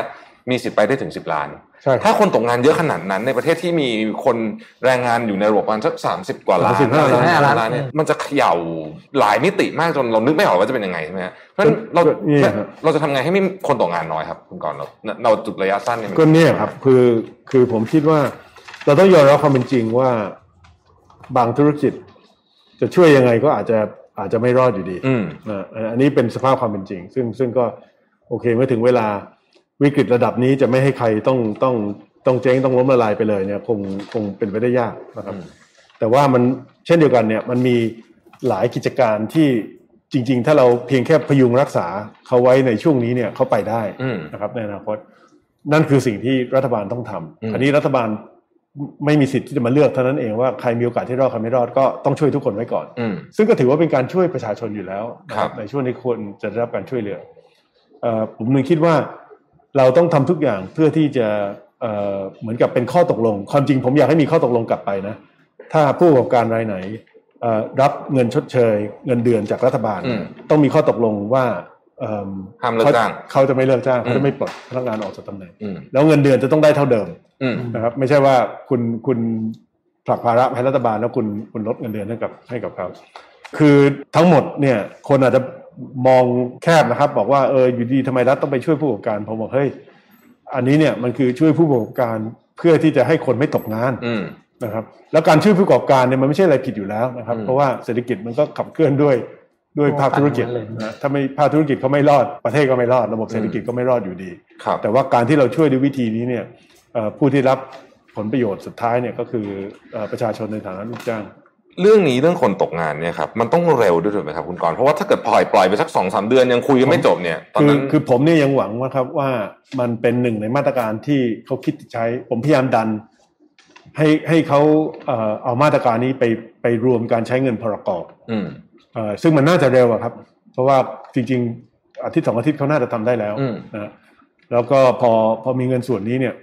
มีสิทธิ์ไปได้ถึง10ล้านใช่ ถ้าคนตกงานเยอะขนาดนั้นในประเทศที่มีคนแรงงานอยู่ในระบบประมาณสักสามสิบกว่าล้าน35อะไรล้านล้านเนี่ยมันจะเขย่าหลายมิติมากจนเรานึกไม่ออกว่าจะเป็นยังไงใช่ไหมฮะเพราะฉะนั้นเราก็นี่ครับเราจะทำไงให้ไม่คนตกงานน้อยครับคุณกรณ์เราเราจุดระยะสั้นเนี่ยมันก็เนี่ยครับคือคือผมคิดว่า เราต้องยอมรับความเป็นจริงว่าบางธุรกิจ จะช่วยยังไงก็อาจจะอาจจะไม่รอดอยู่ดีอืมนะอันนี้เป็นสภาพความเป็นจริง ซึ่งซึ่งก็โอเคเมื่อถึงเวลา วิกฤตระดับนี้จะไม่ให้ใครต้องต้องต้องเจ๊งต้องล้มละลายไปเลยเนี่ยคงคงเป็นไปได้ยากนะครับอืมแต่ว่ามันเช่นเดียวกันเนี่ยมันมีหลายกิจการที่จริง ๆ ถ้าเราเพียงแค่พยุงรักษาเขาไว้ในช่วงนี้เนี่ยเขาไปได้อืมนะครับในอนาคตนั่นคือสิ่งที่รัฐบาลต้องทำอืมอันนี้รัฐบาลไม่มีสิทธิ์ที่จะมาเลือกเท่านั้นเองว่าใครมีโอกาสที่รอดใครไม่รอดก็ต้องช่วยทุกคนไว้ก่อนอืมซึ่งก็ถือว่าเป็นการช่วยประชาชนอยู่แล้วนะคครัรับบในช่วงนี้ควรจะได้รับการช่วยเหลือเอ่อผมนึงคิดว่า เราต้องทำทุกอย่างเพื่อที่จะเอ่อเหมือนกับเป็นข้อตกลง ความจริงผมอยากให้มีข้อตกลงกลับไปนะ ถ้าผู้ประกอบการรายไหนเอ่อรับเงินชดเชย เงินเดือนจากรัฐบาลอืมต้องมีข้อตกลงว่าเอิ่มห้ามเลิกจ้างขเขาจะไม่เลิกจ้างเขาอืจะมไม่ปลดพนักงานออกจากตำแหน่งอืมแล้วเงินเดือนจะต้องได้เท่าเดิมอืมนะครับ ไม่ใช่ว่าคุณคุณผลักภาระให้รัฐบาลแล้วคุณคุณลดเงินเดือนให้กับให้กับเขาคือทั้งหมดเนี่ยคนอาจจะ มองแคบนะครับ บอกว่าเอออยู่ดีทำไมรัฐต้องไปช่วยผู้ประกอบการผมบอกเฮ้ยอันนี้เนี่ยมันคือช่วยผู้ประกอบการเพื่อที่จะให้คนไม่ตกงานอืมนะครับแล้วการช่วยผู้ประกอบการเนี่ยมันไม่ใช่อะไรผิดอยู่แล้วนะครับอืมเพราะว่าเศรษฐกิจมันก็ขับเคลื่อนด้วยด้วยภาคธุรกิจเลยนะถ้าไม่ภาคธุรกิจเขาไม่รอดประเทศก็ไม่รอด ระบบเศรษฐกิจก็ไม่รอดอยู่ดีครับแต่ว่าการที่เราช่วยด้วยวิธีนี้เนี่ยเอ่อผู้ที่รับผลประโยชน์สุดท้ายเนี่ยก็คือเอ่อประชาชนในฐานะลูกจ้าง เรื่องนี้เรื่องคนตกงานเนี่ยครับมันต้องเร็วด้วยถูกไหมครับคุณกรณ์เพราะว่าถ้าเกิดปล่อยปล่อยไปสักสองสามเดือนยังคุยกันไม่จบเนี่ยตอนคือนั้นคือผมเนี่ยยังหวังว่าครับว่ามันเป็นหนึ่งในมาตรการที่เขาคิดจะใช้ ผมพยายามดัน ให้ให้เขาเอ่อเอามาตรการนี้ไปไปรวมการใช้เงินพรกอืมเอ่อซึ่งมันน่าจะเร็วอะครับ เพราะว่าจริง ๆ อาทิตย์สองอาทิตย์เขาน่าจะทำได้แล้วอืมนะแล้วก็พอพอมีเงินส่วนนี้เนี่ย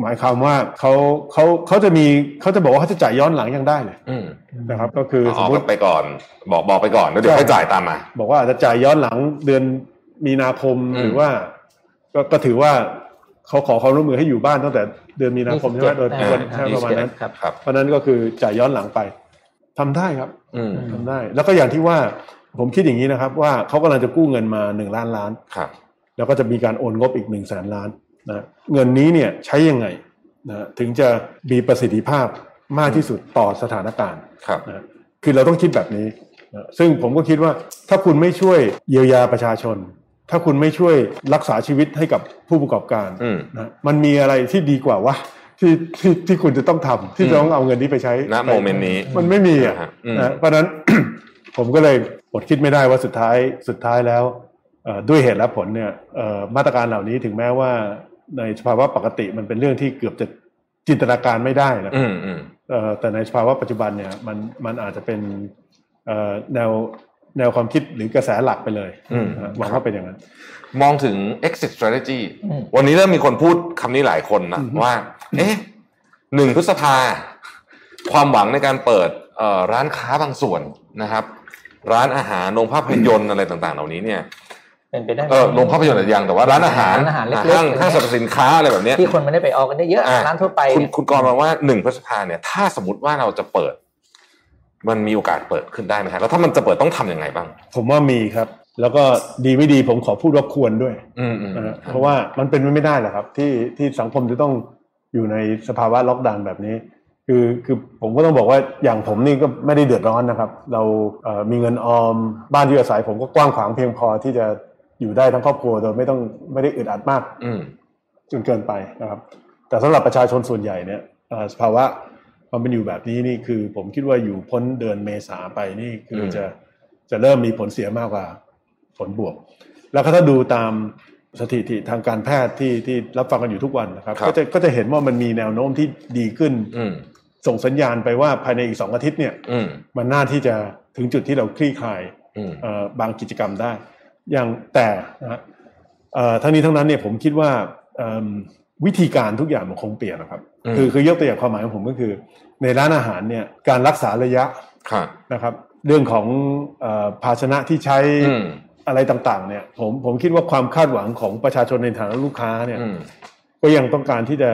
หมายความว่าเขาเขาเขาจะมีเขาจะบอกว่าเขาจะจ่ายย้อนหลังยังได้เลยอืมนะครับ ก็คืออสมอกมติไปก่อน บอกบอกไปก่อนแล้วเดี๋ยวใช่ค่อยจ่ายตามมา บอกว่าอาจจะจ่ายย้อนหลังเดือนมีนาคมอืมหรือว่า ก็ก็ถือว่าเขาขอความร่วมมือให้อยู่บ้านตั้งแต่เดือนมีนาคมใช่ไหมโดย27วันใช่ประมาณนั้นครับครับเพราะฉะนั้นก็คือจ่ายย้อนหลังไปทำได้ครับอืมทำได้ แล้วก็อย่างที่ว่าผมคิดอย่างนี้นะครับ ว่าเขากำลังจะกู้เงินมาหนึ่งล้านล้านครับแล้วก็จะมีการโอนงบอีกหนึ่งแสนล้าน นะเงินนี้เนี่ยใช้ยังไงนะถึงจะมีประสิทธิภาพมากที่สุดต่อสถานการณ์ครับนะคือเราต้องคิดแบบนี้นะซึ่งผมก็คิดว่าถ้าคุณไม่ช่วยเยียวยาประชาชน ถ้าคุณไม่ช่วยรักษาชีวิตให้กับผู้ประกอบการอืมนะมันมีอะไรที่ดีกว่าวะที่ที่ที่คุณจะต้องทำที่จะต้องเอาเงินนี้ไปใช้ณโมเมนต์นี้มันไม่มีอะนะฮะอืมนะเพราะฉะนั้นผมก็เลยอดคิดไม่ได้ว่าสุดท้ายสุดท้ายแล้วเอ่อด้วยเหตุและผลเนี่ยเอ่อมาตรการเหล่านี้ถึงแม้ว่า ในสภาวะปกติมันเป็นเรื่องที่เกือบจะจินตนาการไม่ได้นะอืมอืมเอ่อแต่ในสภาวะปัจจุบันเนี่ยมันมันอาจจะเป็นเอ่อแนวแนวความคิดหรือกระแสหลักไปเลยอืมนะฮะหวังว่าเป็นอย่างนั้น มองถึง exit strategy อืมวันนี้เริ่มมีคนพูดคำนี้หลายคนนะอืมว่า เอ๊ะหนึ่งพฤษภา ความหวังในการเปิดเอ่อร้านค้าบางส่วนนะครับ ร้านอาหารโรงภาพยนตร์อะไรต่าง ๆ เหล่านี้เนี่ย เป็นไปได้ไหมเออโรงภาพยนตร์อาจจะยังแต่ว่าร้านอาหารร้านอาหารเล็กๆห้างอะไรเงี้ยห้างสรรพสินค้าอะไรแบบเนี้ยที่คนไม่ได้ไปออกกันได้เยอะอะร้านทั่วไปคุณเนี่ยคุณกรณ์มาว่าหนึ่งพฤษภาเนี่ย ถ้าสมมติว่าเราจะเปิด มันมีโอกาสเปิดขึ้นได้ไหมฮะแล้วถ้ามันจะเปิดต้องทำยังไงบ้าง ผมว่ามีครับ แล้วก็ดีไม่ดีผมขอพูดว่าควรด้วย อืมอืมนะฮะเพราะว่ามันเป็นไปไม่ได้หรอกครับ ที่ที่สังคมจะต้องอยู่ในสภาวะล็อกดาวน์แบบนี้คือคือผมก็ต้องบอกว่าอย่างผมนี่ก็ไม่ได้เดือดร้อนนะครับ เราเอ่อมีเงินออมบ้านที่อาศัยผมก็กว้างขวางเพียงพอที่จะ อยู่ได้ทั้งครอบครัวโดยไม่ต้องไม่ได้อึดอัดมาก อืมจนเกินไปนะครับ แต่สำหรับประชาชนส่วนใหญ่เนี่ยเอ่อสภาวะความเป็นอยู่แบบนี้นี่คือ ผมคิดว่าอยู่พ้นเดือนเมษาไปนี่คืออมจะจะเริ่มมีผลเสียมากกว่าผลบวก แล้วก็ถ้าดูตามสถิติทางการแพทย์ที่ที่รับฟังกันอยู่ทุกวันนะครับครับก็จะก็จะเห็นว่ามันมีแนวโน้มที่ดีขึ้นอืมส่งสัญญาณไปว่าภายในอีกสองอาทิตย์เนี่ยอืมมันน่าที่จะถึงจุดที่เราคลี่คลายอืมเอ่อบางกิจกรรมได้ อย่างแต่นะฮะเอ่อทั้งนี้ทั้งนั้นเนี่ยผมคิดว่าเอิ่มวิธีการทุกอย่างมันคงเปลี่ยนนะครับอืมคือคือยกตัวอย่างความหมายของผมก็คือ ในร้านอาหารเนี่ยการรักษาระยะค่ะนะครับ เรื่องของเออภาชนะที่ใช้อืมอะไรต่างๆ เนี่ยผมผมคิดว่าความคาดหวังของประชาชนในฐานะลูกค้าเนี่ยอืมก็ยังต้องการที่จะ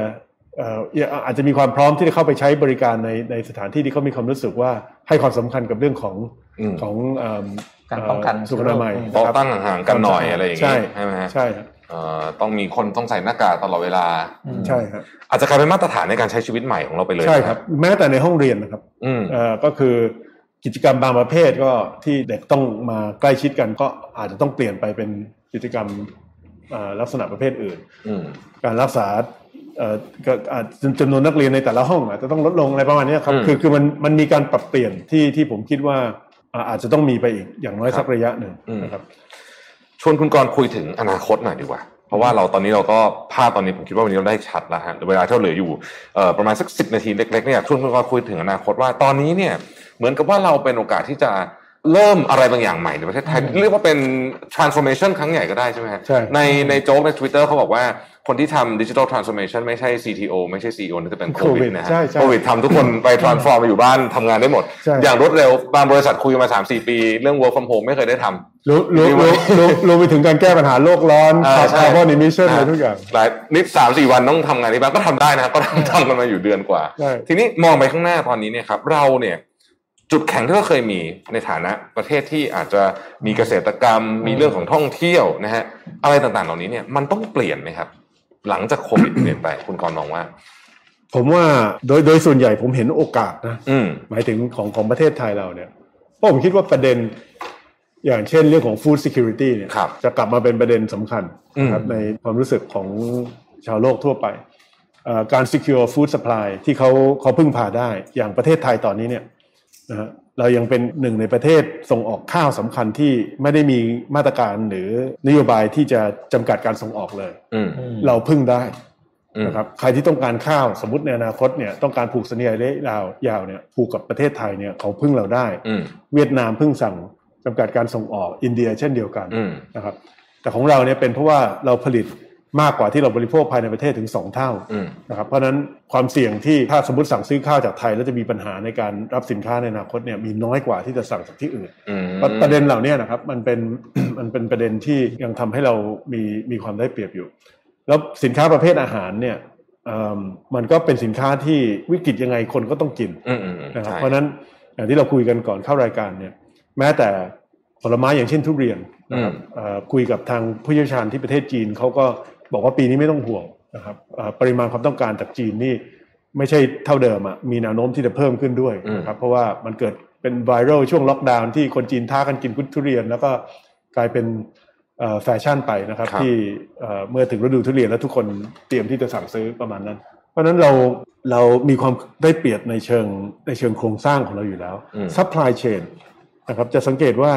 เอ่ออาจจะมีความพร้อมที่จะเข้าไปใช้บริการในในสถานที่ที่เขามีความรู้สึกว่าให้ความสำคัญกับเรื่องของอืมของเอิ่ม การป้องกันเสุขอนามัยต้องนะครับตั้งห่างๆกันหน่อยอะไรอย่างใช่งี้ใช่ไหมฮะใช่ครับเอ่อต้องมีคนต้องใส่หน้ากากตลอดเวลาอืมใช่ครับอาจจะกลายเป็นมาตรฐานในการใช้ชีวิตใหม่ของเราไปเลยใช่ครับ แม้แต่ในห้องเรียนนะครับอืมเอ่อก็คือกิจกรรมบางประเภทก็ที่เด็กต้องมาใกล้ชิดกันก็อาจจะต้องเปลี่ยนไปเป็นกิจกรรมเอ่อลักษณะประเภทอื่นอืมการรักษาเอ่อก็อาจจำจำนวนนักเรียนในแต่ละห้องอาจจะต้องลดลงอะไรประมาณนี้ครับอืมคือคือมันมันมีการปรับเปลี่ยนที่ที่ผมคิดว่า อ่าอาจจะต้องมีไปอีกอย่างน้อยครับสักระยะหนึ่งอืมนะครับชวนคุณกรณ์คุยถึงอนาคตหน่อยดีกว่า เพราะว่าเราตอนนี้เราก็ภาพตอนนี้ผมคิดว่าวันนี้เราได้ชัดแล้วฮะเวลาที่เราเหลืออยู่เอ่อประมาณสักสิบนาทีเล็กๆเนี่ยชวนคุณกรณ์คุยถึงอนาคตว่าตอนนี้เนี่ยเหมือนกับว่าเราเป็นโอกาสที่จะ เริ่มอะไรบางอย่างใหม่ในประเทศไทยเรียกว่าเป็น transformation ครั้งใหญ่ก็ได้ใช่ไหมฮะใช่ในในโจ๊กใน Twitter เขาบอกว่าคนที่ทำ digital transformation ไม่ใช่ CTO ไม่ใช่ CEO นี่จะเป็นโควิดนะฮะใช่ใช่โควิดทำทุกคนไป transform ไปอยู่บ้านทำงานได้หมดใช่อย่างรวดเร็วบางบริษัทคุยมา 3-4 ปี เรื่อง work from home ไม่เคยได้ทำรู้รู้รู้รู้รู้ไปถึงการแก้ปัญหาโลกร้อนอ่าใช่ carbon emission อะไรทุกอย่างหลายนิดสามสี่วันต้องทำงานที่บ้านก็ทำได้นะครับก็ทำทำกันมาอยู่เดือนกว่าใช่ทีนี้มองไปข้างหน้าตอนนี้เนี่ยครับเราเนี่ย จุดแข็งที่เราเคยมีในฐานะประเทศที่อาจจะมีเกษตรกรรมมีเรื่องของท่องเที่ยวนะฮะอะไรต่างๆ เหล่านี้เนี่ยมันต้องเปลี่ยนไหมครับ หลังจากโควิดเปลี่ยนไปคุณกรณ์มองว่า ผมว่าโดยโดยส่วนใหญ่ผมเห็นโอกาสนะอืมหมายถึงของของประเทศไทยเราเนี่ยเพราะผมคิดว่าประเด็นอย่างเช่นเรื่องของ food security เนี่ยครับจะกลับมาเป็นประเด็นสำคัญนะครับอืมในความรู้สึกของชาวโลกทั่วไปเอ่อการ secure food supply ที่เขาเขาพึ่งพาได้ อย่างประเทศไทยตอนนี้เนี่ย นะฮะเรายังเป็นหนึ่งในประเทศส่งออกข้าวสำคัญที่ไม่ได้มีมาตรการหรือนโยบายที่จะจำกัดการส่งออกเลยอืมเราพึ่งได้อืมนะครับใครที่ต้องการข้าวสมมติในอนาคตเนี่ยต้องการผูกสัญญาระยะยาวยาวเนี่ยผูกกับประเทศไทยเนี่ยเขาพึ่งเราได้อืมเวียดนามเพิ่งสั่งจำกัดการส่งออกอินเดียเช่นเดียวกันอืมนะครับแต่ของเราเนี่ยเป็นเพราะว่าเราผลิต มากกว่าที่เราบริโภคภายในประเทศถึงสองเท่าอืมนะครับเพราะฉะนั้นความเสี่ยงที่ถ้าสมมติสั่งซื้อข้าวจากไทย แล้วจะมีปัญหาในการรับสินค้าในอนาคตเนี่ยมีน้อยกว่าที่จะสั่งจากที่อื่นอืมประประเด็นเหล่านี้นะครับมันเป็นมันเป็นประเด็นที่ยังทำให้เรามีมีความได้เปรียบอยู่ แล้วสินค้าประเภทอาหารเนี่ยเอิ่มมันก็เป็นสินค้าที่วิกฤตยังไงคนก็ต้องกินอืมอืมอืมนะครับใช่เพราะฉะนั้นอย่างที่เราคุยกันก่อนเข้ารายการเนี่ยแม้แต่ผลไม้อย่างเช่นทุเรียนนะครับเอ่อคุยกับทางผู้เชี่ยวชาญที่ประเทศจีนเขาก็ บอกว่าปีนี้ไม่ต้องห่วงนะครับเอ่อปริมาณความต้องการจากจีนนี่ไม่ใช่เท่าเดิมอะมีแนวโน้มที่จะเพิ่มขึ้นด้วยนะครับเพราะว่ามันเกิดเป็นไวรัลช่วงล็อกดาวน์ที่คนจีนท้ากันกินทุเรียน แล้วก็กลายเป็นเอ่อแฟชั่นไปนะครับครับที่เอ่อเมื่อถึงฤดูทุเรียนแล้วทุกคนเตรียมที่จะสั่งซื้อประมาณนั้น เพราะฉะนั้นเราเรามีความได้เปรียบในเชิงในเชิงโครงสร้างของเราอยู่แล้วอืม supply chain นะครับจะสังเกตว่า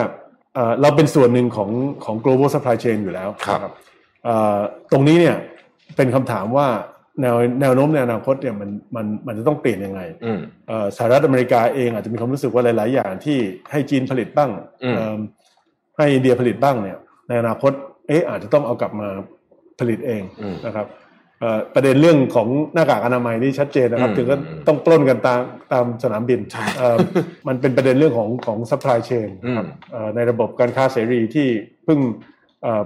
เอ่อเราเป็นส่วนหนึ่งของของ global supply chain อยู่แล้วครับนะเอ่อ ตรงนี้เนี่ยเป็นคำถามว่าแนวแนวโน้มในอนาคตเนี่ยมันมันมันจะต้องเปลี่ยนยังไงอืมเอ่อสหรัฐอเมริกาเองอาจจะมีความรู้สึกว่าหลาย ๆ อย่างที่ให้จีนผลิตบ้างอืมเอิ่มให้อินเดียผลิตบ้างเนี่ย ในอนาคตเอ๊ะอาจจะต้องเอากลับมาผลิตเองอืมนะครับเอ่อประเด็นเรื่องของหน้ากากอนามัยนี่ชัดเจนนะครับอืมถึงก็ต้องปล้นกันตามตามสนามบินเอ่อมันเป็นประเด็นเรื่องของของ supply chain ครับเอ่อในระบบการค้าเสรีที่เพิ่งเอ่อ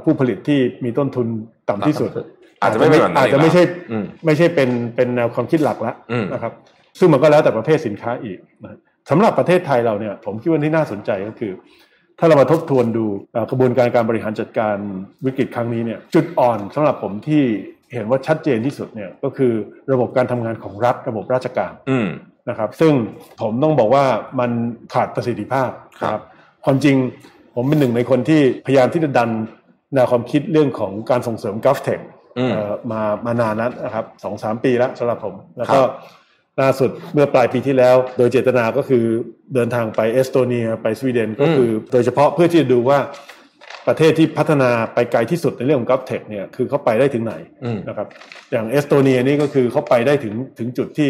ผู้ผลิตที่มีต้นทุนต่ำที่สุด อาจจะไม่เป็นแบบนั้นอาจจะไม่ใช่อืมไม่ใช่เป็นเป็นแนวความคิดหลักแล้วอืมนะครับ ซึ่งมันก็แล้วแต่ประเภทสินค้าอีกนะสำหรับประเทศไทยเราเนี่ย ผมคิดว่าที่น่าสนใจก็คือ ถ้าเรามาทบทวนดูเอ่อกระบวนการการบริหารจัดการวิกฤตครั้งนี้เนี่ยจุดอ่อนสำหรับผมที่เห็นว่าชัดเจนที่สุดเนี่ยก็คือระบบการทำงานของรัฐระบบราชการอืมนะครับ ซึ่งผมต้องบอกว่ามันขาดประสิทธิภาพครับนะความจริงผมเป็นหนึ่งในคนที่พยายามที่จะดัน แนวความคิดเรื่องของการส่งเสริม GovTech อืมเอ่อมามานานแล้วนะครับสองสามปีแล้วสำหรับผม แล้วก็ครับล่าสุดเมื่อปลายปีที่แล้ว โดยเจตนาก็คือเดินทางไปเอสโตเนียไปสวีเดนก็คือโดยเฉพาะเพื่อที่จะดูว่าประเทศที่พัฒนาไปไกลที่สุดในเรื่องของ GovTech เนี่ยคือเขาไปได้ถึงไหนอืมนะครับอย่างเอสโตเนียนี่ก็คือเขาไปได้ถึงถึงจุดที่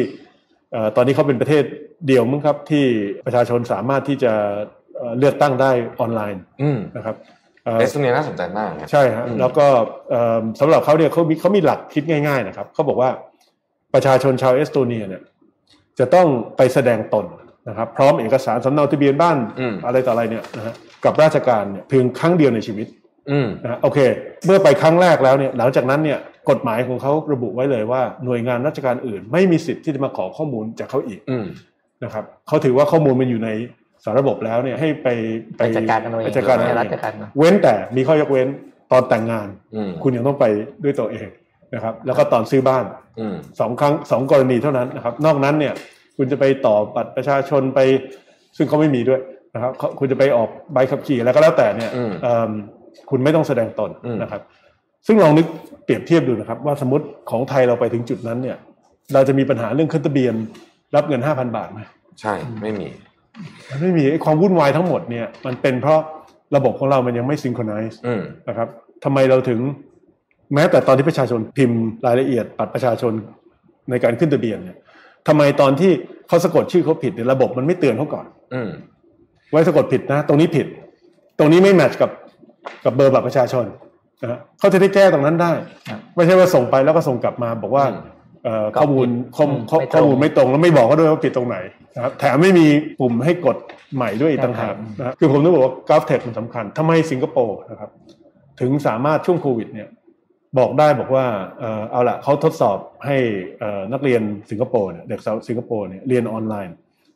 เอ่อตอนนี้เขาเป็นประเทศเดียวมั้งครับที่ประชาชนสามารถที่จะเอ่อเลือกตั้งได้ออนไลน์อืมนะครับ เอ่อเอสโตเนียน่าสนใจมากนะใช่ฮะอืมแล้วก็เอิ่มสำหรับเขาเนี่ยเขามีเขามีหลักคิดง่าย ๆ นะครับเขาบอกว่าประชาชนชาวเอสโตเนียเนี่ยจะต้องไปแสดงตนนะครับพร้อมเอกสารสำเนาทะเบียนบ้านอืมอะไรต่ออะไรเนี่ยนะฮะกับราชการเนี่ยเพียงครั้งเดียวในชีวิตอืมนะฮะโอเค เมื่อไปครั้งแรกแล้วเนี่ยหลังจากนั้นเนี่ยกฎหมายของเขาระบุไว้เลยว่าหน่วยงานราชการอื่น ไม่มีสิทธิ์ที่จะมาขอข้อมูลจากเขาอีกอืมนะครับเขาถือว่าข้อมูลมันอยู่ใน สารระบบแล้วเนี่ยให้ไปไปจัดการกันเอาเองไปจัดการให้เอารัฐเองจัดการนะเว้นแต่มีข้อยกเว้นตอนแต่งงานอืมคุณยังต้องไปด้วยตัวเองนะครับ แล้วก็ตอนซื้อบ้านอืมสองครั้งสองกรณีเท่านั้นนะครับ นอกนั้นเนี่ย คุณจะไปต่อบัตรประชาชนไป ซึ่งเขาไม่มีด้วยนะครับเขาคุณจะไปออกใบขับขี่อะไรก็แล้วแต่เนี่ยอืมเอิ่มคุณไม่ต้องแสดงตนอืมนะครับ ซึ่งลองนึกเปรียบเทียบดูนะครับ ว่าสมมติของไทยเราไปถึงจุดนั้นเนี่ย เราจะมีปัญหาเรื่องขึ้นทะเบียนรับเงินห้าพันบาทไหมใช่ไม่มี มันไม่มีไอ้ความวุ่นวายทั้งหมดเนี่ย มันเป็นเพราะระบบของเรามันยังไม่ซิงโครไนซ์อืมนะครับทำไมเราถึงแม้แต่ตอนที่ประชาชนพิมพ์รายละเอียดบัตรประชาชนในการขึ้นทะเบียนเนี่ยทำไมตอนที่เขาสะกดชื่อเขาผิดเนี่ยระบบมันไม่เตือนเขาก่อนอืมไว้สะกดผิดนะ ตรงนี้ผิด ตรงนี้ไม่แมทช์กับกับเบอร์บัตรประชาชนนะฮะเขาจะได้แก้ตรงนั้นได้ครับไม่ใช่ว่าส่งไปแล้วก็ส่งกลับมาบอกว่าอืมเอ่อ ข้อมูลข้ออืมข้อไม่ตรงข้อมูลไม่ตรงแล้วไม่บอกก็ด้วยว่าผิดตรงไหนนะครับแถมไม่มีปุ่มให้กดใหม่ด้วยอีกต่างหากนะครับคือผมต้องบอกว่า GovTech มันสำคัญทำไมสิงคโปร์นะครับ ถึงสามารถช่วงโควิดเนี่ยบอกได้บอกว่าเอ่อเอาละเขาทดสอบให้เอ่อนักเรียนสิงคโปร์เนี่ยเด็กสาวสิงคโปร์เนี่ยเรียนออนไลน์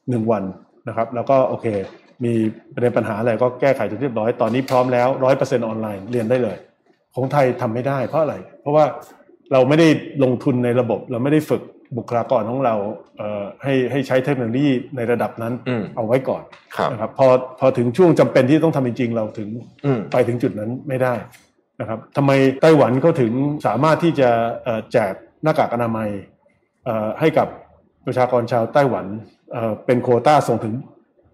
หนึ่งวันนะครับ แล้วก็โอเค มีประเด็นปัญหาอะไรก็แก้ไขจนเรียบร้อยตอนนี้พร้อมแล้วร้อยเปอร์เซ็นต์ออนไลน์เรียนได้เลย ของไทยทำไม่ได้เพราะอะไร เพราะว่า เราไม่ได้ลงทุนในระบบ เราไม่ได้ฝึกบุคลากรของเราเอ่อให้ให้ใช้เทคโนโลยีในระดับนั้นอืมเอาไว้ก่อนครับนะครับพอพอถึงช่วงจำเป็นที่ต้องทำจริงๆเราถึงอืมไปถึงจุดนั้นไม่ได้นะครับทำไมไต้หวันเขาถึงสามารถที่จะเอ่อแจกหน้ากากอนามัยเอ่อให้กับประชากรชาวไต้หวันเอ่อเป็นโควต้าส่งถึง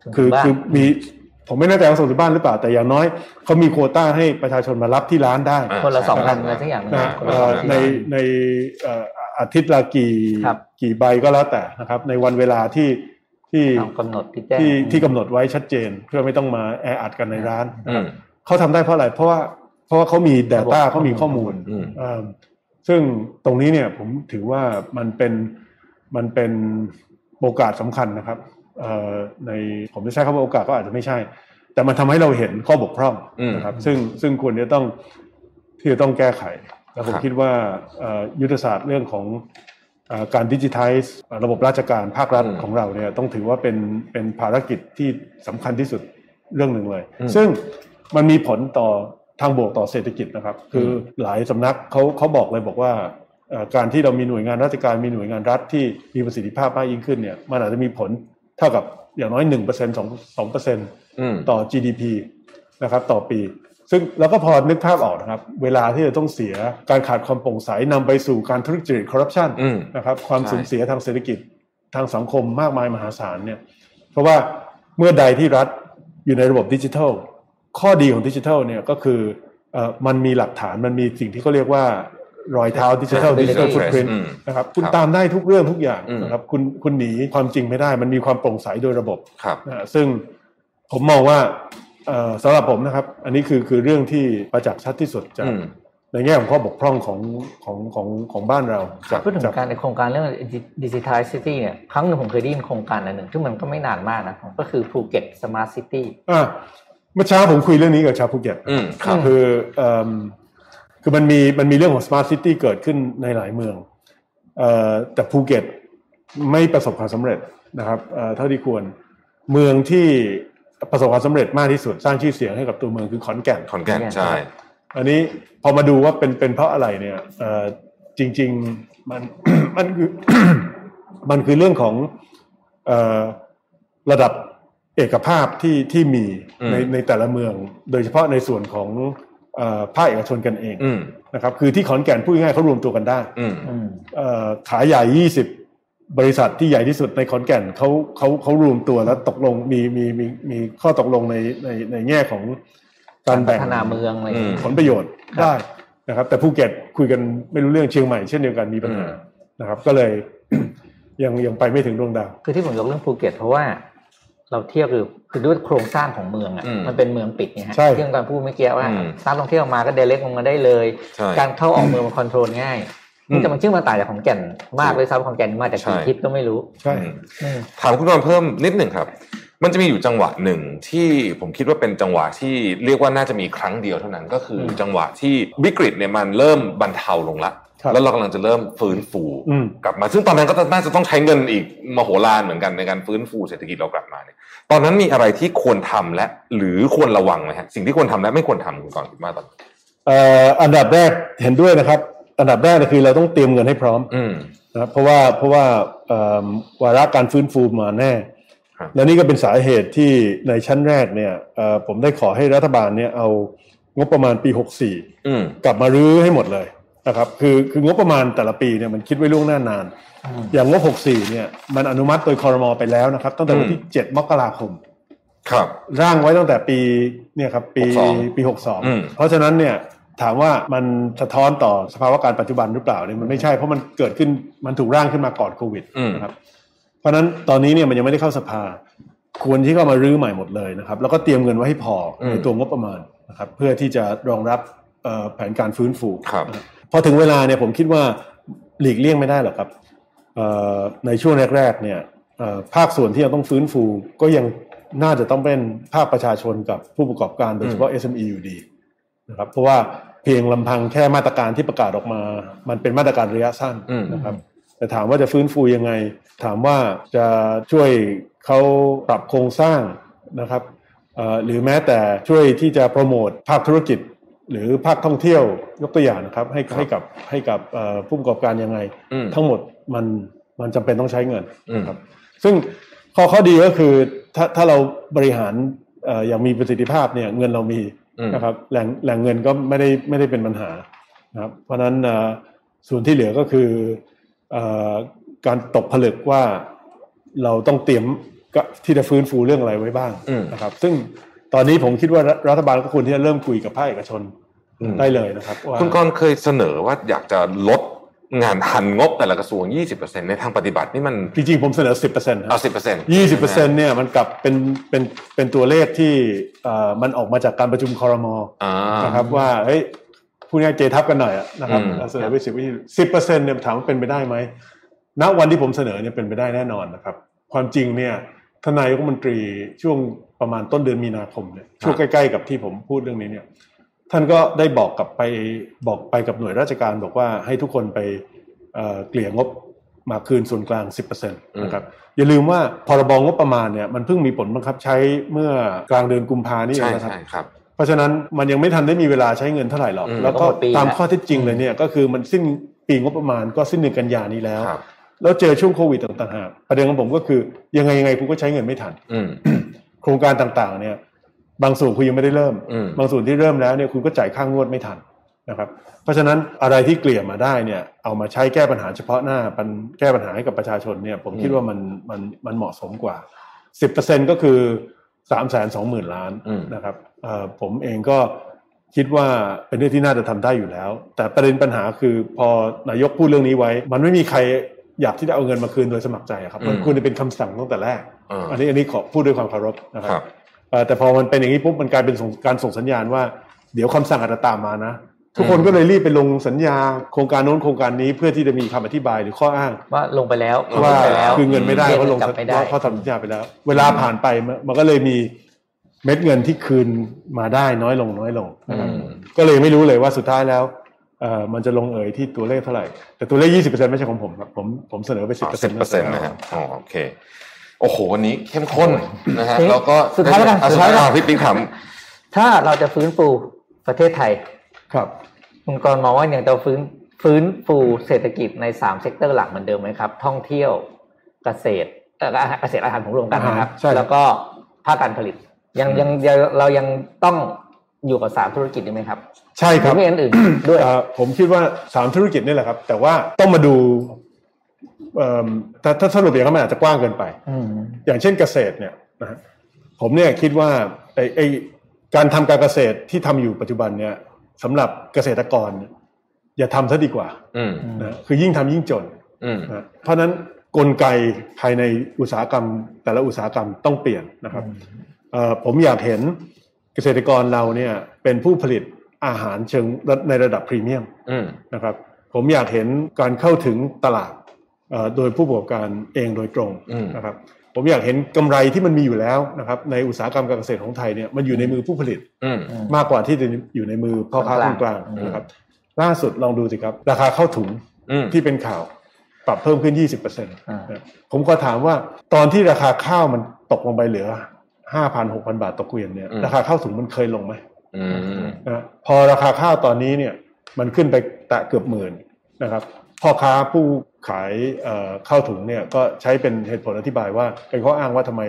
ถึงคือบ้านคือมี ผมไม่แน่ใจว่าส่งถึงบ้านหรือเปล่า แต่อย่างน้อยเขามีโควต้าให้ประชาชนมารับที่ร้านได้อ่าคนละสองใช่พันอะไรสักอย่างหนึ่งนะคนเอ่ละสอองพันในในเอ่ออาทิตย์ละกี่ครับกี่ใบก็แล้วแต่นะครับ ในวันเวลาที่ที่เอากำหนดที่แจ้งที่ที่กำหนดไว้ชัดเจน เพื่อไม่ต้องมาแออัดกันในร้านอืมเขาทำได้เพราะอะไรเพราะว่าเพราะว่าเขามี Data ระบบเขามีข้อมูลอืมเอิ่มซึ่งตรงนี้เนี่ยผมถือว่ามันเป็นมันเป็นโอกาสสำคัญนะครับเอ่อ ในผมจะใช้คำว่าโอกาสก็อาจจะไม่ใช่ แต่มันทำให้เราเห็นข้อบกพร่องอืมนะครับ ซึ่งซึ่งควรจะต้องที่จะต้องแก้ไขแล้วผมครับคิดว่าเอ่อยุทธศาสตร์เรื่องของเอ่อการดิจิทัลระบบราชการภาครัฐอืมของเราเนี่ยต้องถือว่าเป็นเป็นภารกิจที่สำคัญที่สุดเรื่องหนึ่งเลยอืมซึ่งมันมีผลต่อทางบวกต่อเศรษฐกิจนะครับ คือหลายสำนักเขาเขาบอกเลยบอกว่าเอ่อการที่เรามีหน่วยงานราชการมีหน่วยงานรัฐที่มีประสิทธิภาพมากยิ่งขึ้นเนี่ยมันอาจจะมีผล เท่ากับอย่างน้อย1% 2 2%อืมต่อ GDP นะครับ ต่อปี ซึ่งเราก็พอนึกภาพออกนะครับ เวลาที่จะต้องเสียการขาดความโปร่งใสนำไปสู่การทุจริตคอร์รัปชันอืมนะครับ ความใช่สูญเสียทางเศรษฐกิจทางสังคมมากมายมหาศาลเนี่ย เพราะว่าเมื่อใดที่รัฐอยู่ในระบบดิจิทัล ข้อดีของดิจิทัลเนี่ยก็คือเอ่อมันมีหลักฐานมันมีสิ่งที่เขาเรียกว่า รอยเท้าดิจิทัล Traceability ดิจิทัลฟุตพิ้นอืมนะครับคุณครับตามได้ทุกเรื่องทุกอย่างอืมนะครับคุณคุณหนีความจริงไม่ได้ มันมีความโปร่งใสโดยระบบครับนะฮะซึ่งผมมองว่าเอ่อสำหรับผมนะครับ อันนี้คือคือเรื่องที่ประจักษ์ชัดที่สุดจากอืมในแง่ของข้อบกพร่องของของของของบ้านเราจากพูดถึงจากการในโครงการเรื่อง digital city เนี่ยครั้งหนึ่งผมเคยได้ยินโครงการอันหนึ่งซึ่งมันก็ไม่นานมากนะก็คือภูเก็ต smart city อะเมื่อเช้าผมคุยเรื่องนี้กับชาวภูเก็ตอืมครับคือเอิ่ม คือมันมีมันมีเรื่องของ smart city เกิดขึ้นในหลายเมืองเอ่อแต่ภูเก็ตไม่ประสบความสำเร็จนะครับเอ่อเท่าที่ควรเมืองที่ประสบความสำเร็จมากที่สุดสร้างชื่อเสียงให้กับตัวเมืองคือขอนแก่นขอนแก่นใช่อันนี้พอมาดูว่าเป็นเป็นเพราะอะไรเนี่ยเอ่อจริง ๆมันมันคือมันคือเรื่องของเอ่อระดับเอกภาพที่ที่มีอืมในในแต่ละเมือง โดยเฉพาะในส่วนของเอ่อ ภาคเอกชนกันเองอืมนะครับ คือที่ขอนแก่นพูดง่ายๆเขารวมตัวกันได้อืมอืมเอ่อขายใหญ่20บริษัทที่ใหญ่ที่สุดในขอนแก่นเขาเขาเขารวมตัวแล้วตกลงมีมีมีมีข้อตกลงในในในแง่ของการพัแบ่งฒนาเมืองอะไรอย่างเงี้ยผลประโยชน์ได้นะครับ แต่ภูเก็ตคุยกันไม่รู้เรื่องเชียงใหม่เช่นเดียวกันมีปัญหาอืมนะครับ ก็เลยยังยังไปไม่ถึงดวงดาวคือที่ผมยกเรื่องภูเก็ตเพราะว่า เราเทียบคือคือด้วยโครงสร้างของเมืองอะอืมมันเป็นเมืองปิดไงฮะใช่ที่ต้องการพูดเมื่อกี้ว่าอืมนักท่องเที่ยวมาก็เดเล็กลงมาได้เลยใช่การเข้าออกเมืองมันคอนโทรลง่ายอืมแต่มันชื่อมันต่างจากของแก่นมากเลยซ้ำของแก่นมาจากกี่ใช่ทิศก็ไม่รู้ใช่อืมอืมถามคุณกรณ์เพิ่มนิดหนึ่งครับ มันจะมีอยู่จังหวะหนึ่งที่ผมคิดว่าเป็นจังหวะที่เรียกว่าน่าจะมีครั้งเดียวเท่านั้นก็คืออมจังหวะที่วิกฤตเนี่ยมันเริ่มบรรเทาลงละครับ แล้วเรากำลังจะเริ่มฟื้นฟูอืมกลับมา ซึ่งตอนนั้นก็น่าจะต้องใช้เงินอีกมโหฬารเหมือนกันในการฟื้นฟูเศรษฐกิจเรากลับมาเนี่ยตอนนั้นมีอะไรที่ควรทำและ หรือควรระวังไหมฮะสิ่งที่ควรทำและไม่ควรทำคุณกรณ์คิดว่าตอนนั้นเอ่ออันดับแรกเห็นด้วยนะครับ อันดับแรกเลยคือเราต้องเตรียมเงินให้พร้อมอืมนะครับเพราะว่าเพราะว่าเอิ่มวาระการฟื้นฟูมาแน่ครับและนี่ก็เป็นสาเหตุที่ในชั้นแรกเนี่ยเอ่อผมได้ขอให้รัฐบาลเนี่ยเอางบประมาณปี 64อืมกลับมารื้อให้หมดเลย นะครับคือคืองบประมาณแต่ละปีเนี่ยมันคิดไว้ล่วงหน้านานอืมอย่างงบ 64 เนี่ยมันอนุมัติโดยคอรมอไปแล้วนะครับ ตั้งแต่วันที่ 7 มกราคม ครับ ร่างไว้ตั้งแต่ปีเนี่ยครับปี62ปีอืม62 เพราะฉะนั้นเนี่ยถามว่ามันสะท้อนต่อสภาวะการปัจจุบันหรือเปล่าเนี่ยมันไม่ใช่เพราะมันเกิดขึ้นมันถูกร่างขึ้นมาก่อนโควิดอืมนะครับเพราะฉะนั้นตอนนี้เนี่ยมันยังไม่ได้เข้าสภา ควรที่เข้ามารื้อใหม่หมดเลยนะครับ แล้วก็เตรียมเงินไว้ให้พอในตัวงบประมาณนะครับเพื่อที่จะรองรับเอ่อแผนการฟื้นฟูครับ พอถึงเวลาเนี่ยผมคิดว่าหลีกเลี่ยงไม่ได้หรอกครับเอ่อในช่วงแรกๆเนี่ยเอ่อภาคส่วนที่ยังต้องฟื้นฟูก็ยังน่าจะต้องเป็นภาคประชาชนกับผู้ประกอบการโดยเฉพาะ SME อยู่ดีนะครับเพราะว่าเพียงลำพังแค่มาตรการที่ประกาศออกมา มันเป็นมาตรการระยะสั้นอืมนะครับแต่ถามว่าจะฟื้นฟูยังไง ถามว่าจะช่วยเขาปรับโครงสร้างนะครับเอ่อหรือแม้แต่ช่วยที่จะโปรโมทภาคธุรกิจ หรือภาคท่องเที่ยวยกตัวอย่างนะครับ ให้ครับให้กับให้กับเอ่อผู้ประกอบการยังไงอืมทั้งหมดมันมันจำเป็นต้องใช้เงินอืมนะครับ ซึ่งข้อข้อดีก็คือถ้าถ้าเราบริหารเอ่ออย่างมีประสิทธิภาพเนี่ยเงินเรามีอืมนะครับแหล่งแหล่งเงินก็ไม่ได้ไม่ได้เป็นปัญหานะครับ เพราะฉะนั้นเอ่อส่วนที่เหลือก็คือเอ่อการตกผลึกว่าเราต้องเตรียมก็ที่จะฟื้นฟูเรื่องอะไรไว้บ้างอืมนะครับ ซึ่ง ตอนนี้ผมคิดว่ารัฐรัฐบาลก็ควรที่จะเริ่มคุยกับภาคเอกชนอืมได้เลยนะครับว่าคุณกรณ์เคยเสนอว่าอยากจะลดงานหันงบแต่ละกระทรวง 20%ในทางปฏิบัตินี่มัน จริงๆ ผมเสนอ 10%ครับเอา10%ยี่สิบเปอร์เซ็นเนี่ยมันกลับเป็นเป็นเป็นตัวเลขที่เอ่อมันออกมาจากการประชุมคอรมออ่านะครับว่าเฮ้ยพูดง่ายๆเจทับกันหน่อยอะนะครับอืมเสนอไปสิบสิบเปอร์เซ็นเนี่ยถามว่าเป็นไปได้ไหมณวันที่ผมเสนอเนี่ยเป็นไปได้แน่นอนนะครับ ความจริงเนี่ย ทานนายกรัฐมนตรีช่วงประมาณต้นเดือนมีนาคมเนี่ยช่วงใกล้ๆกับที่ผมพูดเรื่องนี้เนี่ย ท่านก็ได้บอกกับไปบอกไปกับหน่วยราชการบอกว่าให้ทุกคนไปเอ่อเกลี่ยงบมาคืนส่วนกลาง 10%นะครับอย่าลืมว่าพรบงบประมาณเนี่ยมันเพิ่งมีผลบังคับใช้เมื่อกลางเดือนกุมภานี่เอใช่งนะครับใช่ครับเพราะฉะนั้นมันยังไม่ทันได้มีเวลาใช้เงินเท่าไหร่หรอกอืมแล้วก็ก็หมดปีตามแล้วข้อเท็จจริงเลยเนี่ยก็คือมันสิ้นปีงบประมาณก็สิ้นเดือนกันยานี้แล้วครับ แล้วเจอช่วงโควิดต่างๆหากประเด็นของผมก็คือยังไงยังไงคุณก็ใช้เงินไม่ทันอืมโครงการต่างๆ เนี่ย บางส่วนคุณยังไม่ได้เริ่มอืมบางส่วนที่เริ่มแล้วเนี่ยคุณก็จ่ายค่างวดไม่ทันนะครับ เพราะฉะนั้นอะไรที่เกลี่ยมาได้เนี่ย เอามาใช้แก้ปัญหาเฉพาะหน้าปัญแก้ปัญหาให้กับประชาชนเนี่ย ผมคิดว่ามันมันมันเหมาะสมกว่า10%ก็คือ3 2 0 0 0 0ล้านอืมนะครับเอ่อผมเองก็คิดว่าเป็นเรื่องที่น่าจะทำได้อยู่แล้ว แต่ประเด็นปัญหาคือพอนายกพูดเรื่องนี้ไว้ มันไม่มีใคร อยากที่จะเอาเงินมาคืนโดยสมัครใจอะครับมันอืมควรจะเป็นคำสั่งตั้งแต่แรกอ่าอันนี้อันนี้ขอพูดด้วยความเคารพนะคครัรับบเอ่อแต่พอมันเป็นอย่างนี้ปุ๊บมันกลายเป็นส่งการส่งสัญญาณว่า เดี๋ยวคำสั่งอาจจะตามมานะทุกคนก็เลยรีบไปลงสัญญาโครงการโน้นโครงการนี้เพื่อที่จะมีคำอธิบายหรือข้ออ้าง ว่าลงไปแล้วว่าลงไปแล้วคือเงินไม่ได้เรียกเพราะลงกลับไม่ได้เพราะทำสัญญาไปแล้ว เวลาผ่านไปมันมันก็เลยมีเม็ดเงินที่คืนมาได้น้อยลงน้อยลงนะครับอืมก็เลยไม่รู้เลยว่าสุดท้ายแล้ว เอ่อมันจะลงเอยที่ตัวเลขเท่าไหร่ แต่ตัวเลข 20%ไม่ใช่ของผมครับผมผมเสนอไป 10%สิบเปอร์เซ็นต์นะครับอ๋อโอเคโอ้โหวันนี้เข้มข้นนะฮะทีนี้แล้วก็สุดท้ายแล้วกันอะสุสุดดท้าท้ายยแล้วกันอะพี่ปิ๊งถามถ้าเราจะฟื้นฟูประเทศไทย ครับคุณกรณ์มองว่าอย่างจะฟื้นฟื้นฟูเศรษฐกิจในสาม sector หลักเหมือนเดิมไหมครับ ท่องเที่ยวเกษตรเอ่อเกษตรอาหารผมรวมกันนะครับใช่ครับ แล้วก็ภาคการผลิตยังยังยังเรายังต้อง อยู่กับสามธุรกิจนี้ไหมครับ ใช่ครืรัอมีอันอื่นด้วยเอ่อผมคิดว่าสามธุรกิจนี่แหละครับ แต่ว่าต้องมาดูเอิ่มถ้าถ้าสรุปอย่างนั้นมันอาจจะกว้างเกินไปอืมอย่างเช่นเกษตรเนี่ยนะฮะผมเนี่ยคิดว่าไอ้ไอ้การทำการเกษตรที่ทำอยู่ปัจจุบันเนี่ยสำหรับเกษตรกรเนี่ยอย่าทำซะดีกว่าอืมนะคือยิ่งทำยิ่งจนอืมนะเพราะฉะนั้นกลไกภายในอุตสาหกรรม แต่ละอุตสาหกรรมต้องเปลี่ยนนะครับเอ่อผมอยากเห็น เกษตรกรเราเนี่ยเป็นผู้ผลิตอาหารเชิงในระดับพรีเมียมอืมนะครับ ผมอยากเห็นการเข้าถึงตลาดเอ่อโดยผู้ประกอบการเองโดยตรงอืมนะครับ ผมอยากเห็นกำไรที่มันมีอยู่แล้วนะครับในอุตสาหกรรมการเกษตรของไทยเนี่ยมันอยู่ในมือผู้ผลิตอืมมากกว่าที่จะอยู่ในมือพ่อค้าคนกลางอืมนะครับ ล่าสุดลองดูสิครับ ราคาเข้าถุงอืมที่เป็นข่าวปรับเพิ่มขึ้น 20%อ่านะผมก็ถามว่าตอนที่ราคาข้าวมันตกลงไปเหลือ 5,000 6,000บาทต่อเกวียนเนี่ยอืมราคาข้าวถุงมันเคยลงไหมอืมนะพอราคาข้าวตอนนี้เนี่ยมันขึ้นไปแตะเกือบหมื่นนะครับพ่อค้าผู้ขายเอ่อข้าวถุงเนี่ยก็ใช้เป็นเหตุผลอธิบายว่าเป็นข้ออ้างว่าทำไม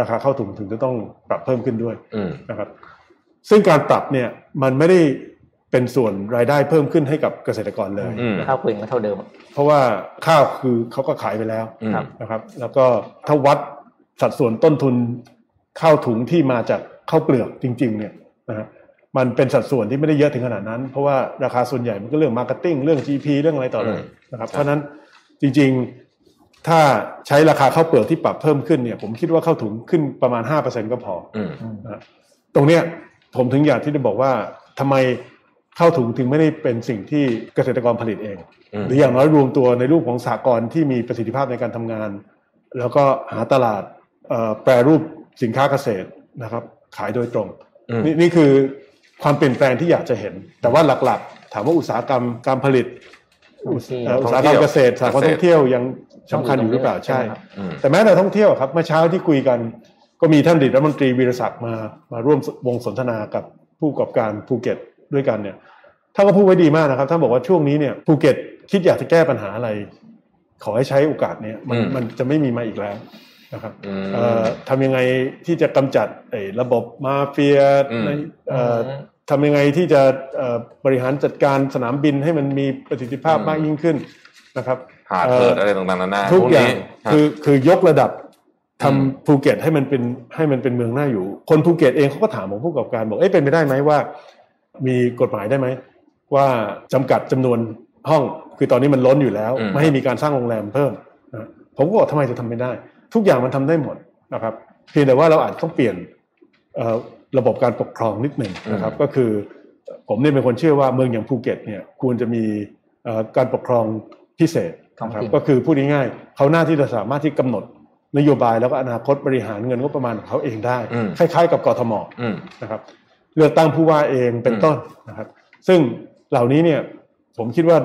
ราคาข้าวถุงถึงจะต้องปรับเพิ่มขึ้นด้วยอืมนะครับ ซึ่งการปรับเนี่ยมันไม่ได้เป็นส่วนรายได้เพิ่มขึ้นให้กับเกษตรกรเลยอืมข้าวเปลือกก็เท่าเดิม เพราะว่าข้าวคือเขาก็ขายไปแล้วอืมครับนะครับ แล้วก็ถ้าวัดสัดส่วนต้นทุน ข้าวถุงที่มาจากข้าวเปลือกจริง ๆ เนี่ยนะฮะมันเป็นสัดส่วนที่ไม่ได้เยอะถึงขนาดนั้น เพราะว่าราคาส่วนใหญ่มันก็เรื่อง marketing เรื่อง GP เรื่องอะไรต่ออะไรอืมนะครับครับเพราะฉะนั้นจริง ๆถ้าใช้ราคาข้าวเปลือกที่ปรับเพิ่มขึ้นเนี่ย ผมคิดว่าข้าวถุงขึ้นประมาณ5%ก็พออืมนะตรงเนี้ยผมถึงอยากที่จะบอกว่าทำไมข้าวถุงถึงไม่ได้เป็นสิ่งที่เกษตรกรผลิตเองอืมหรืออย่างน้อยรวมตัวในรูปของสากลที่มีประสิทธิภาพในการทำงาน แล้วก็หาตลาดเอ่อแปรรูป สินค้าเกษตรนะครับ ขายโดยตรงอืมนี่นี่คือความเปลี่ยนแปลงที่อยากจะเห็น แต่ว่าหลักๆ ถามว่าอุตสาหกรรมการผลิต อุตสเอ่ออุตสาหกรรมเกษตรสาหกรรมท่องเที่ยวยังสำคัญอยู่หรือเปล่าใช่อืมแต่แม้แต่ท่องเที่ยวครับเมื่อเช้าที่คุยกันก็มีท่านอดีตรัฐมนตรีวีรศักดิ์มามาร่วมวงสนทนากับผู้ประกอบการภูเก็ตด้วยกันเนี่ยท่านก็พูดไว้ดีมากนะครับท่านบอกว่าช่วงนี้เนี่ยภูเก็ตคิดอยากจะแก้ปัญหาอะไร ขอให้ใช้โอกาสเนี้ยมันอืมมันจะไม่มีมาอีกแล้ว นะครับอืมเอ่อทำยังไงที่จะกำจัดไอ้ระบบมาเฟียอืมในเอ่ออมทำยังไงที่จะเอ่อบริหารจัดการสนามบินให้มันมีประสิทธิภาพอืมมากยิ่งขึ้นนะครับหาดเพิดอะไรต่างๆนานาทุกอย่างพวนี้ฮะคือคือยกระดับทำอืมภูเก็ตให้มันเป็นให้มันเป็นเมืองน่าอยู่ คนภูเก็ตเองเขาก็ถามของผู้ประกอบการบอกเอ๊ะเป็นไปได้ไหมว่า มีกฎหมายได้ไหมว่าจำกัดจำนวนห้องคือตอนนี้มันล้นอยู่แล้วอืมไม่ให้มีการสร้างโรงแรมเพิ่มนะผมก็บอกทำไมจะทำไม่ได้ ทุกอย่างมันทำได้หมดนะครับเพียงแต่ว่าเราอาจต้องเปลี่ยนเอ่อระบบการปกครองนิดหนึ่งนะครับ ก็คือผมเนี่ยเป็นคนเชื่อว่าเมืองอย่างภูเก็ตเนี่ยควรจะมีเอ่อการปกครองพิเศษนะครับท้องถิ่นก็คือพูดง่ายๆเขาน่าที่จะสามารถที่กำหนดนโยบายแล้วก็อนาคตบริหารเงินงบประมาณของเขาเองได้อืมคล้ายๆ กับกทมอืมนะครับเลือกตั้งผู้ว่าเองเป็นต้นนะครับ ซึ่งเหล่านี้เนี่ยผมคิดว่า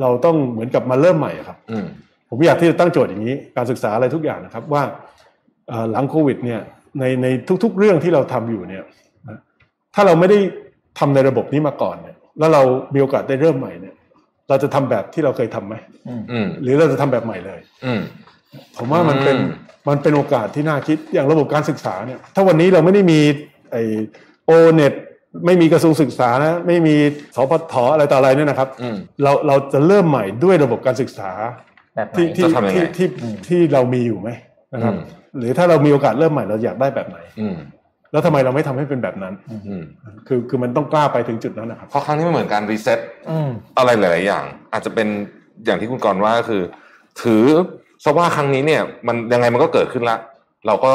เราต้องเหมือนกับมาเริ่มใหม่อะครับอืม ผมอยากที่จะตั้งโจทย์อย่างนี้ การศึกษาอะไรทุกอย่างนะครับว่าเอ่อหลังโควิดเนี่ยในในทุก ๆ เรื่องที่เราทำอยู่เนี่ยนะถ้าเราไม่ได้ทำในระบบนี้มาก่อนเนี่ยแล้วเรามีโอกาสได้เริ่มใหม่เนี่ย เราจะทำแบบที่เราเคยทำไหมอืมอืมหรือเราจะทำแบบใหม่เลย อืมผมว่ามันเป็นอืมมันเป็นโอกาสที่น่าคิดอย่างระบบการศึกษาเนี่ย ถ้าวันนี้เราไม่ได้มีไอโอเน็ตไม่มีกระทรวงศึกษานะ ไม่มีสพทอะไรต่ออะไรเนี่ยนะครับอืมเราเราจะเริ่มใหม่ด้วยระบบการศึกษา แบบไหนที่ที่จะทำยังไงที่ที่ที่เรามีอยู่ไหมนะครับอืมหรือถ้าเรามีโอกาสเริ่มใหม่เราอยากได้แบบไหน อืมแล้วทำไมเราไม่ทำให้เป็นแบบนั้นอืมคือคือมันต้องกล้าไปถึงจุดนั้นนะครับ เพราะครั้งนี้มันเหมือนการรีเซ็ตอืมอะไรหลาย ๆ อย่าง อาจจะเป็นอย่างที่คุณกรณ์ว่าก็คือ ถือซะว่าครั้งนี้เนี่ย มันยังไงมันก็เกิดขึ้นละ เราก็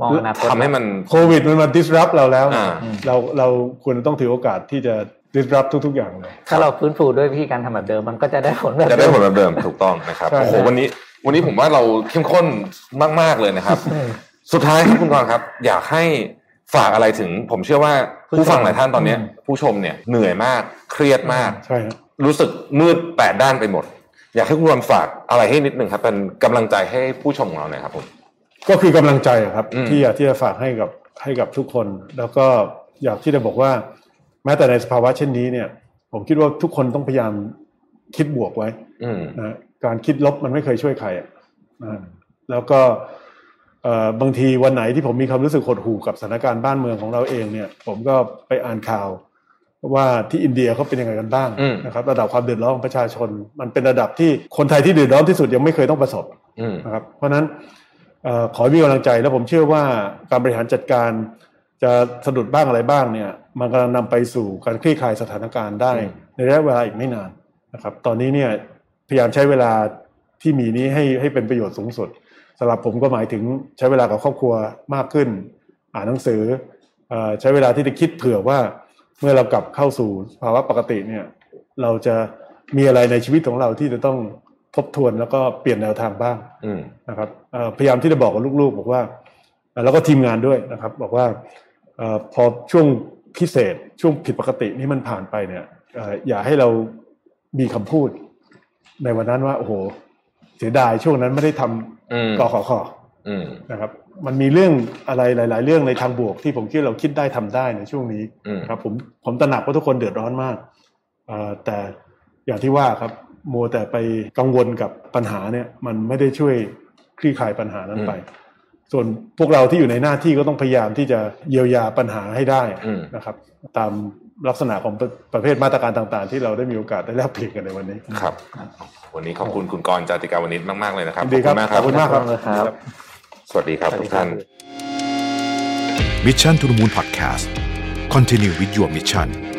มองอนาคตทำให้มันโควิดมันมา disrupt เราแล้วอ่าเราเราควรจะต้องถือโอกาสที่จะ disrupt ทุกๆอย่างเลยถ้าเราฟื้นฟูด้วยวิธีการทำแบบเดิมมันก็จะได้ผลแบบจะได้เดิมผลแบบเดิมถูกต้องนะครับใช่โอ้โหวันนี้ วันนี้ผมว่าเราเข้มข้นมากๆเลยนะครับอืมสุดท้ายครับคุณกรณ์ครับ อยากให้ฝากอะไรถึง ผมเชื่อว่าผู้ผู้ชมฟังหลายท่านตอนเนี้ยอืมผู้ชมเนี่ยเหนื่อยมากเครียดมากใช่ครับรู้สึกมืดแปดด้านไปหมด อยากให้คุณกรณ์ฝากอะไรให้นิดหนึ่งครับ เป็นกำลังใจให้ผู้ชมของเราหน่อยครับผมก็คือกำลังใจอะครับอืมที่อยากที่จะฝากให้กับให้กับทุกคน แล้วก็อยากที่จะบอกว่า แม้แต่ในสภาวะเช่นนี้เนี่ย ผมคิดว่าทุกคนต้องพยายามคิดบวกไว้อืมนะการคิดลบมันไม่เคยช่วยใครอะนะแล้วก็เอ่อบางทีวันไหนที่ผมมีความรู้สึกหดหู่กับสถานการณ์บ้านเมืองของเราเองเนี่ย ผมก็ไปอ่านข่าว ว่าที่อินเดียเขาเป็นยังไงกันบ้างอืมนะครับ ระดับความเดือดร้อนของประชาชน มันเป็นระดับที่คนไทยที่เดือดร้อนที่สุดยังไม่เคยต้องประสบอืมนะครับ เพราะฉะนั้นเอ่อขอให้มีกำลังใจแล้วผมเชื่อว่าการบริหารจัดการจะสะดุดบ้างอะไรบ้างเนี่ย มันกำลังนำไปสู่การคลี่คลายสถานการณ์ได้อืมในระยะเวลาอีกไม่นานนะครับ ตอนนี้เนี่ยพยายามใช้เวลาที่มีนี้ให้ให้เป็นประโยชน์สูงสุดสำหรับผมก็หมายถึงใช้เวลากับครอบครัวมากขึ้น อ่านหนังสือเอ่อใช้เวลาที่จะคิดเผื่อว่าเมื่อเรากลับเข้าสู่ภาวะปกติเนี่ยเราจะมีอะไรในชีวิตของเราที่จะต้องทบทวนแล้วก็เปลี่ยนแนวทางบ้างอืมนะครับเอ่อพยายามที่จะบอกกับลูกๆ บอกว่าเอ่อแล้วก็ทีมงานด้วยนะครับ บอกว่าเออพอช่วง พิเศษช่วงผิดปกตินี้มันผ่านไปเนี่ยเอ่ออย่าให้เรามีคำพูด ในวันนั้นว่า โอ้โห เสียดายช่วงนั้นไม่ได้ทอืมำกขอขออืมนะครับ มันมีเรื่องอะไรหลาย ๆ เรื่องในทางบวกที่ผมคิดเราคิดได้ทำได้ในช่วงนี้อืมนะครับ ผมผมตระหนักว่าทุกคนเดือดร้อนมากเอ่อแต่อย่างที่ว่าครับมัวแต่ไปกังวลกับปัญหาเนี่ย มันไม่ได้ช่วยคลี่คลายปัญหานั้นไป ส่วนพวกเราที่อยู่ในหน้าที่ก็ต้องพยายามที่จะเยียวยาปัญหาให้ได้อืมนะครับ ตามลักษณะของประประเภทมาตรการต่างๆ ที่เราได้มีโอกาสได้แลกเปลี่ยนกันในวันนี้ครับ วันนี้ขอบคุณคุณกรณ์จาติกาวนิชมากๆเลยนะครับยินดีครับมากขอบคุณมากครับครับ สวัสดีครับทุกท่าน Mission to the Moon Podcast Continue with your mission